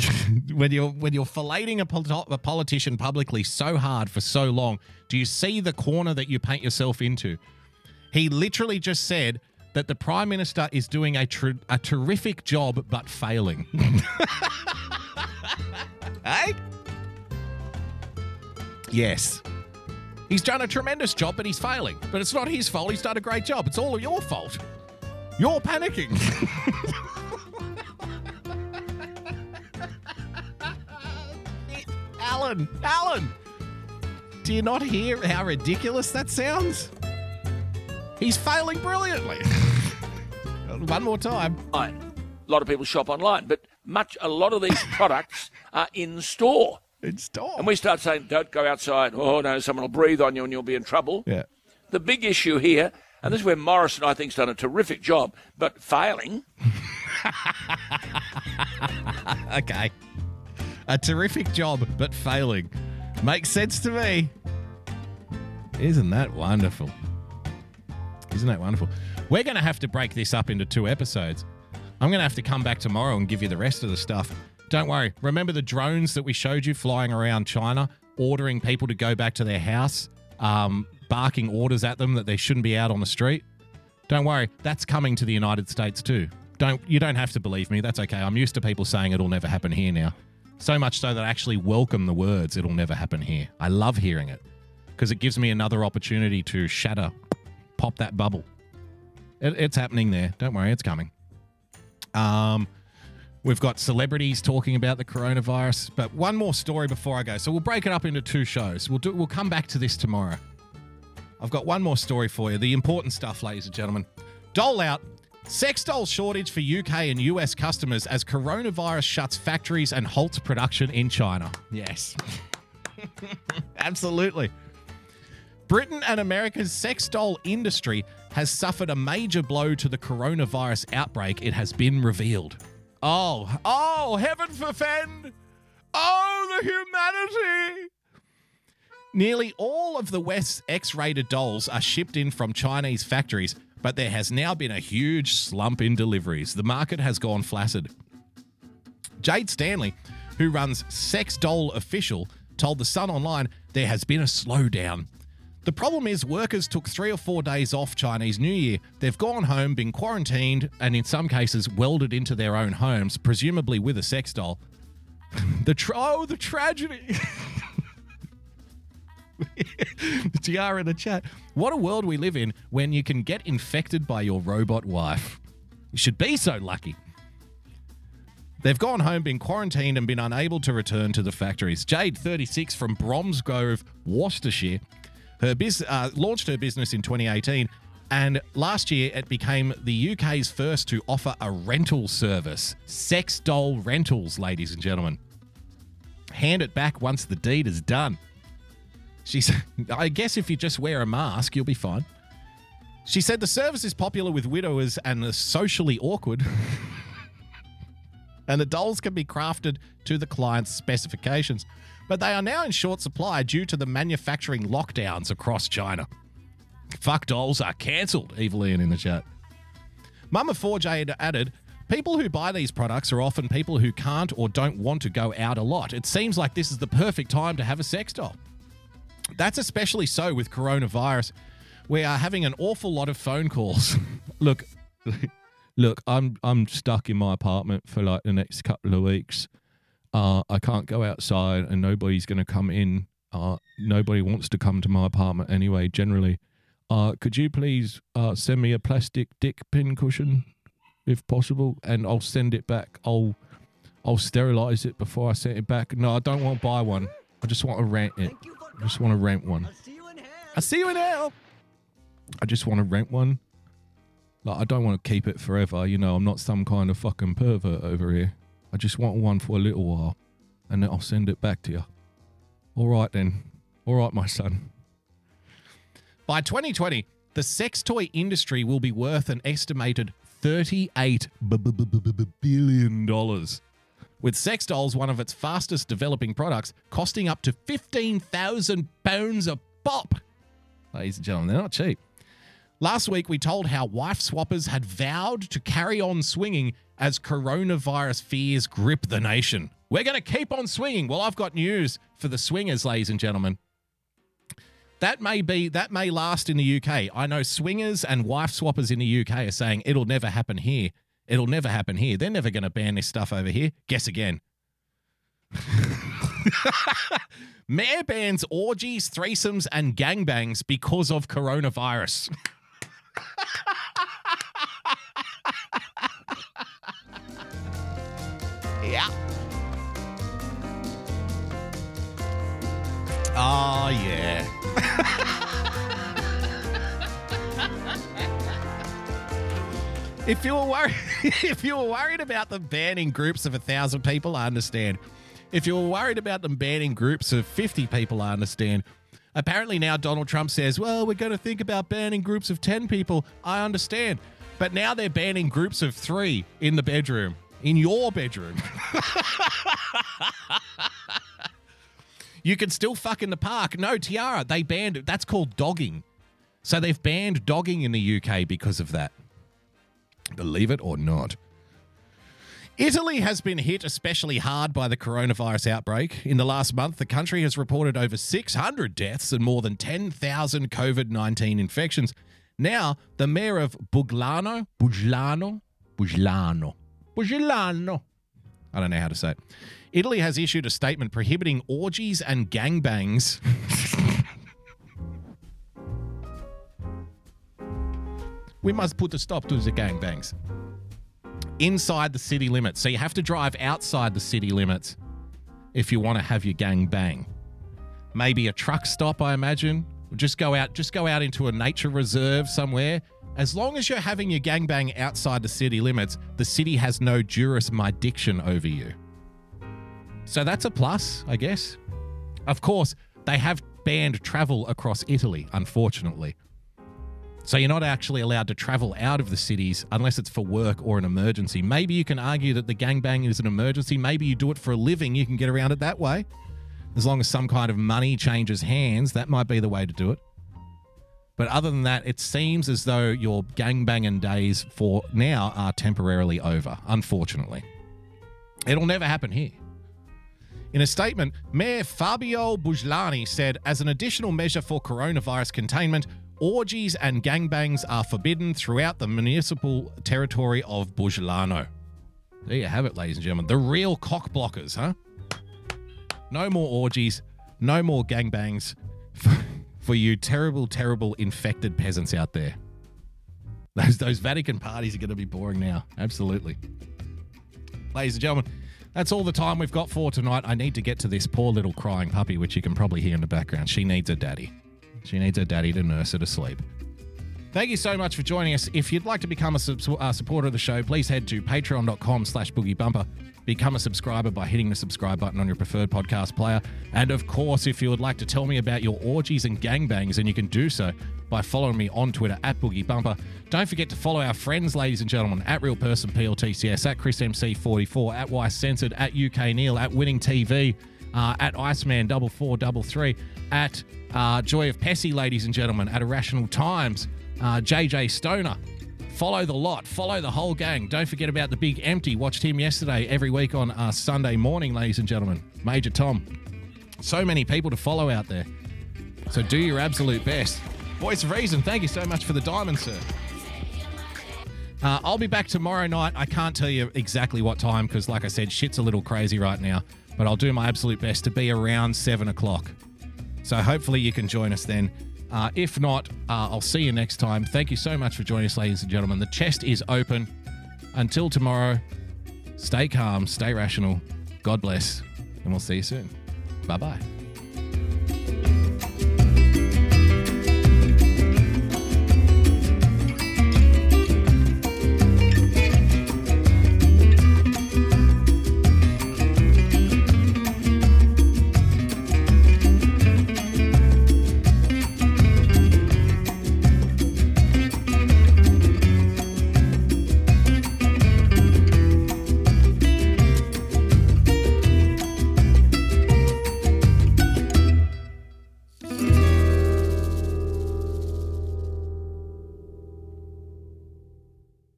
(laughs) when you're when you're filleting a, a politician publicly so hard for so long, do you see the corner that you paint yourself into? He literally just said that the prime minister is doing a tr- a terrific job but failing. (laughs) hey? Yes. He's done a tremendous job, but he's failing. But it's not his fault. He's done a great job. It's all your fault. You're panicking. (laughs) Alan, Alan, do you not hear how ridiculous that sounds? He's failing brilliantly. (laughs) One more time. A lot of people shop online, but much a lot of these (laughs) products are in store. In store. And we start saying, don't go outside. Oh, no, someone will breathe on you and you'll be in trouble. Yeah. The big issue here, and this is where Morrison, I think, has done a terrific job, but failing. (laughs) okay. A terrific job, but failing. Makes sense to me. Isn't that wonderful? Isn't that wonderful? We're going to have to break this up into two episodes. I'm going to have to come back tomorrow and give you the rest of the stuff. Don't worry. Remember the drones that we showed you flying around China, ordering people to go back to their house, um, barking orders at them that they shouldn't be out on the street? Don't worry. That's coming to the United States too. Don't you don't have to believe me. That's okay. I'm used to people saying it'll never happen here now. So much so that I actually welcome the words it'll never happen here. I love hearing it because it gives me another opportunity to shatter, pop that bubble. It, it's happening there. Don't worry, it's coming. Um, we've got celebrities talking about the coronavirus, but one more story before I go. So we'll break it up into two shows. We'll do. We'll come back to this tomorrow. I've got one more story for you. The important stuff, ladies and gentlemen. Dole out. Sex doll shortage for UK and US customers as coronavirus shuts factories and halts production in China. Yes. (laughs) Absolutely. Britain and America's sex doll industry has suffered a major blow to the coronavirus outbreak, it has been revealed. Oh, oh, heaven forfend! Oh, the humanity! Nearly all of the West's X rated dolls are shipped in from Chinese factories, but there has now been a huge slump in deliveries. The market has gone flaccid. Jade Stanley, who runs Sex Doll Official, told The Sun Online there has been a slowdown. The problem is, workers took three or four days off Chinese New Year. They've gone home, been quarantined, and in some cases welded into their own homes, presumably with a sex doll. (laughs) the tra- oh, the tragedy. (laughs) (laughs) Tiara in the chat. What a world we live in when you can get infected by your robot wife. You should be so lucky. They've gone home, been quarantined, and been unable to return to the factories. Jade, 36, from Bromsgrove, Worcestershire, her biz- uh, launched her business in 2018, and last year it became the UK's first to offer a rental service. Sex doll rentals, ladies and gentlemen. Hand it back once the deed is done. She's, (laughs) I guess if you just wear a mask, you'll be fine. She said the service is popular with widowers and the socially awkward. (laughs) and the dolls can be crafted to the client's specifications. But they are now in short supply due to the manufacturing lockdowns across China. Fuck dolls are cancelled, Evil Ian in the chat. Mama 4J had added, People who buy these products are often people who can't or don't want to go out a lot. It seems like this is the perfect time to have a sex doll. That's especially so with coronavirus. We are having an awful lot of phone calls. (laughs) look, look, I'm I'm stuck in my apartment for like the next couple of weeks. Uh, I can't go outside, and nobody's going to come in. Uh, nobody wants to come to my apartment anyway. Generally, uh, could you please uh, send me a plastic dick pin cushion, if possible, and I'll send it back. I'll I'll sterilize it before I send it back. No, I don't want to buy one. I just want to rent it. I just want to rent one. I see you in hell. I just want to rent one. Like I don't want to keep it forever. You know, I'm not some kind of fucking pervert over here. I just want one for a little while, and then I'll send it back to you. All right then. All right, my son. By 2020, the sex toy industry will be worth an estimated 38 b- b- b- b- b- billion dollars. With sex dolls, one of its fastest developing products, costing up to 15,000 pounds a pop. Ladies and gentlemen, they're not cheap. Last week, we told how wife swappers had vowed to carry on swinging as coronavirus fears grip the nation. We're going to keep on swinging. Well, I've got news for the swingers, ladies and gentlemen. That may be that may last in the UK. I know swingers and wife swappers in the UK are saying it'll never happen here. It'll never happen here. They're never going to ban this stuff over here. Guess again. (laughs) Mayor bans orgies, threesomes, and gangbangs because of coronavirus. (laughs) yeah. Oh, yeah. (laughs) If you were worried, (laughs) if you were worried about them banning groups of a thousand people, I understand. If you were worried about them banning groups of fifty people, I understand. Apparently now Donald Trump says, "Well, we're going to think about banning groups of ten people." I understand, but now they're banning groups of three in the bedroom, in your bedroom. (laughs) you can still fuck in the park. No, Tiara, they banned it. That's called dogging. So they've banned dogging in the UK because of that. Believe it or not. Italy has been hit especially hard by the coronavirus outbreak. In the last month, the country has reported over 600 deaths and more than 10,000 COVID 19 infections. Now, the mayor of Buglano, Buglano, Buglano, Buglano, I don't know how to say it. Italy has issued a statement prohibiting orgies and gangbangs. (laughs) we must put a stop to the gangbangs inside the city limits. So you have to drive outside the city limits if you want to have your gang bang. Maybe a truck stop, I imagine. Just go out, just go out into a nature reserve somewhere. As long as you're having your gangbang outside the city limits, the city has no jurisdiction over you. So that's a plus, I guess. Of course, they have banned travel across Italy, unfortunately. So you're not actually allowed to travel out of the cities unless it's for work or an emergency. Maybe you can argue that the gangbang is an emergency. Maybe you do it for a living. You can get around it that way. As long as some kind of money changes hands, that might be the way to do it. But other than that, it seems as though your gangbanging days for now are temporarily over, unfortunately. It'll never happen here. In a statement, Mayor Fabio Bujlani said, as an additional measure for coronavirus containment, orgies and gangbangs are forbidden throughout the municipal territory of Bujlano. There you have it, ladies and gentlemen. The real cock blockers, huh? No more orgies, no more gangbangs for, for you terrible, terrible infected peasants out there. Those those Vatican parties are going to be boring now. Absolutely. Ladies and gentlemen, that's all the time we've got for tonight. I need to get to this poor little crying puppy, which you can probably hear in the background. She needs a daddy. She needs her daddy to nurse her to sleep. Thank you so much for joining us. If you'd like to become a sub- uh, supporter of the show, please head to patreon.com slash boogiebumper. Become a subscriber by hitting the subscribe button on your preferred podcast player. And of course, if you would like to tell me about your orgies and gangbangs, then you can do so by following me on Twitter at boogiebumper. Don't forget to follow our friends, ladies and gentlemen, at RealPersonPLTCS, at ChrisMC44, at YCensored, at UKNeil, at WinningTV, uh, at Iceman4433 at uh, Joy of Pessy, ladies and gentlemen, at Irrational Times, uh, JJ Stoner. Follow the lot, follow the whole gang. Don't forget about the big empty. Watched him yesterday, every week on uh, Sunday morning, ladies and gentlemen. Major Tom. So many people to follow out there. So do your absolute best. Voice of Reason, thank you so much for the diamond, sir. Uh, I'll be back tomorrow night. I can't tell you exactly what time because, like I said, shit's a little crazy right now. But I'll do my absolute best to be around seven o'clock. So hopefully you can join us then. Uh, if not, uh, I'll see you next time. Thank you so much for joining us, ladies and gentlemen. The chest is open. Until tomorrow, stay calm, stay rational. God bless, and we'll see you soon. Bye bye.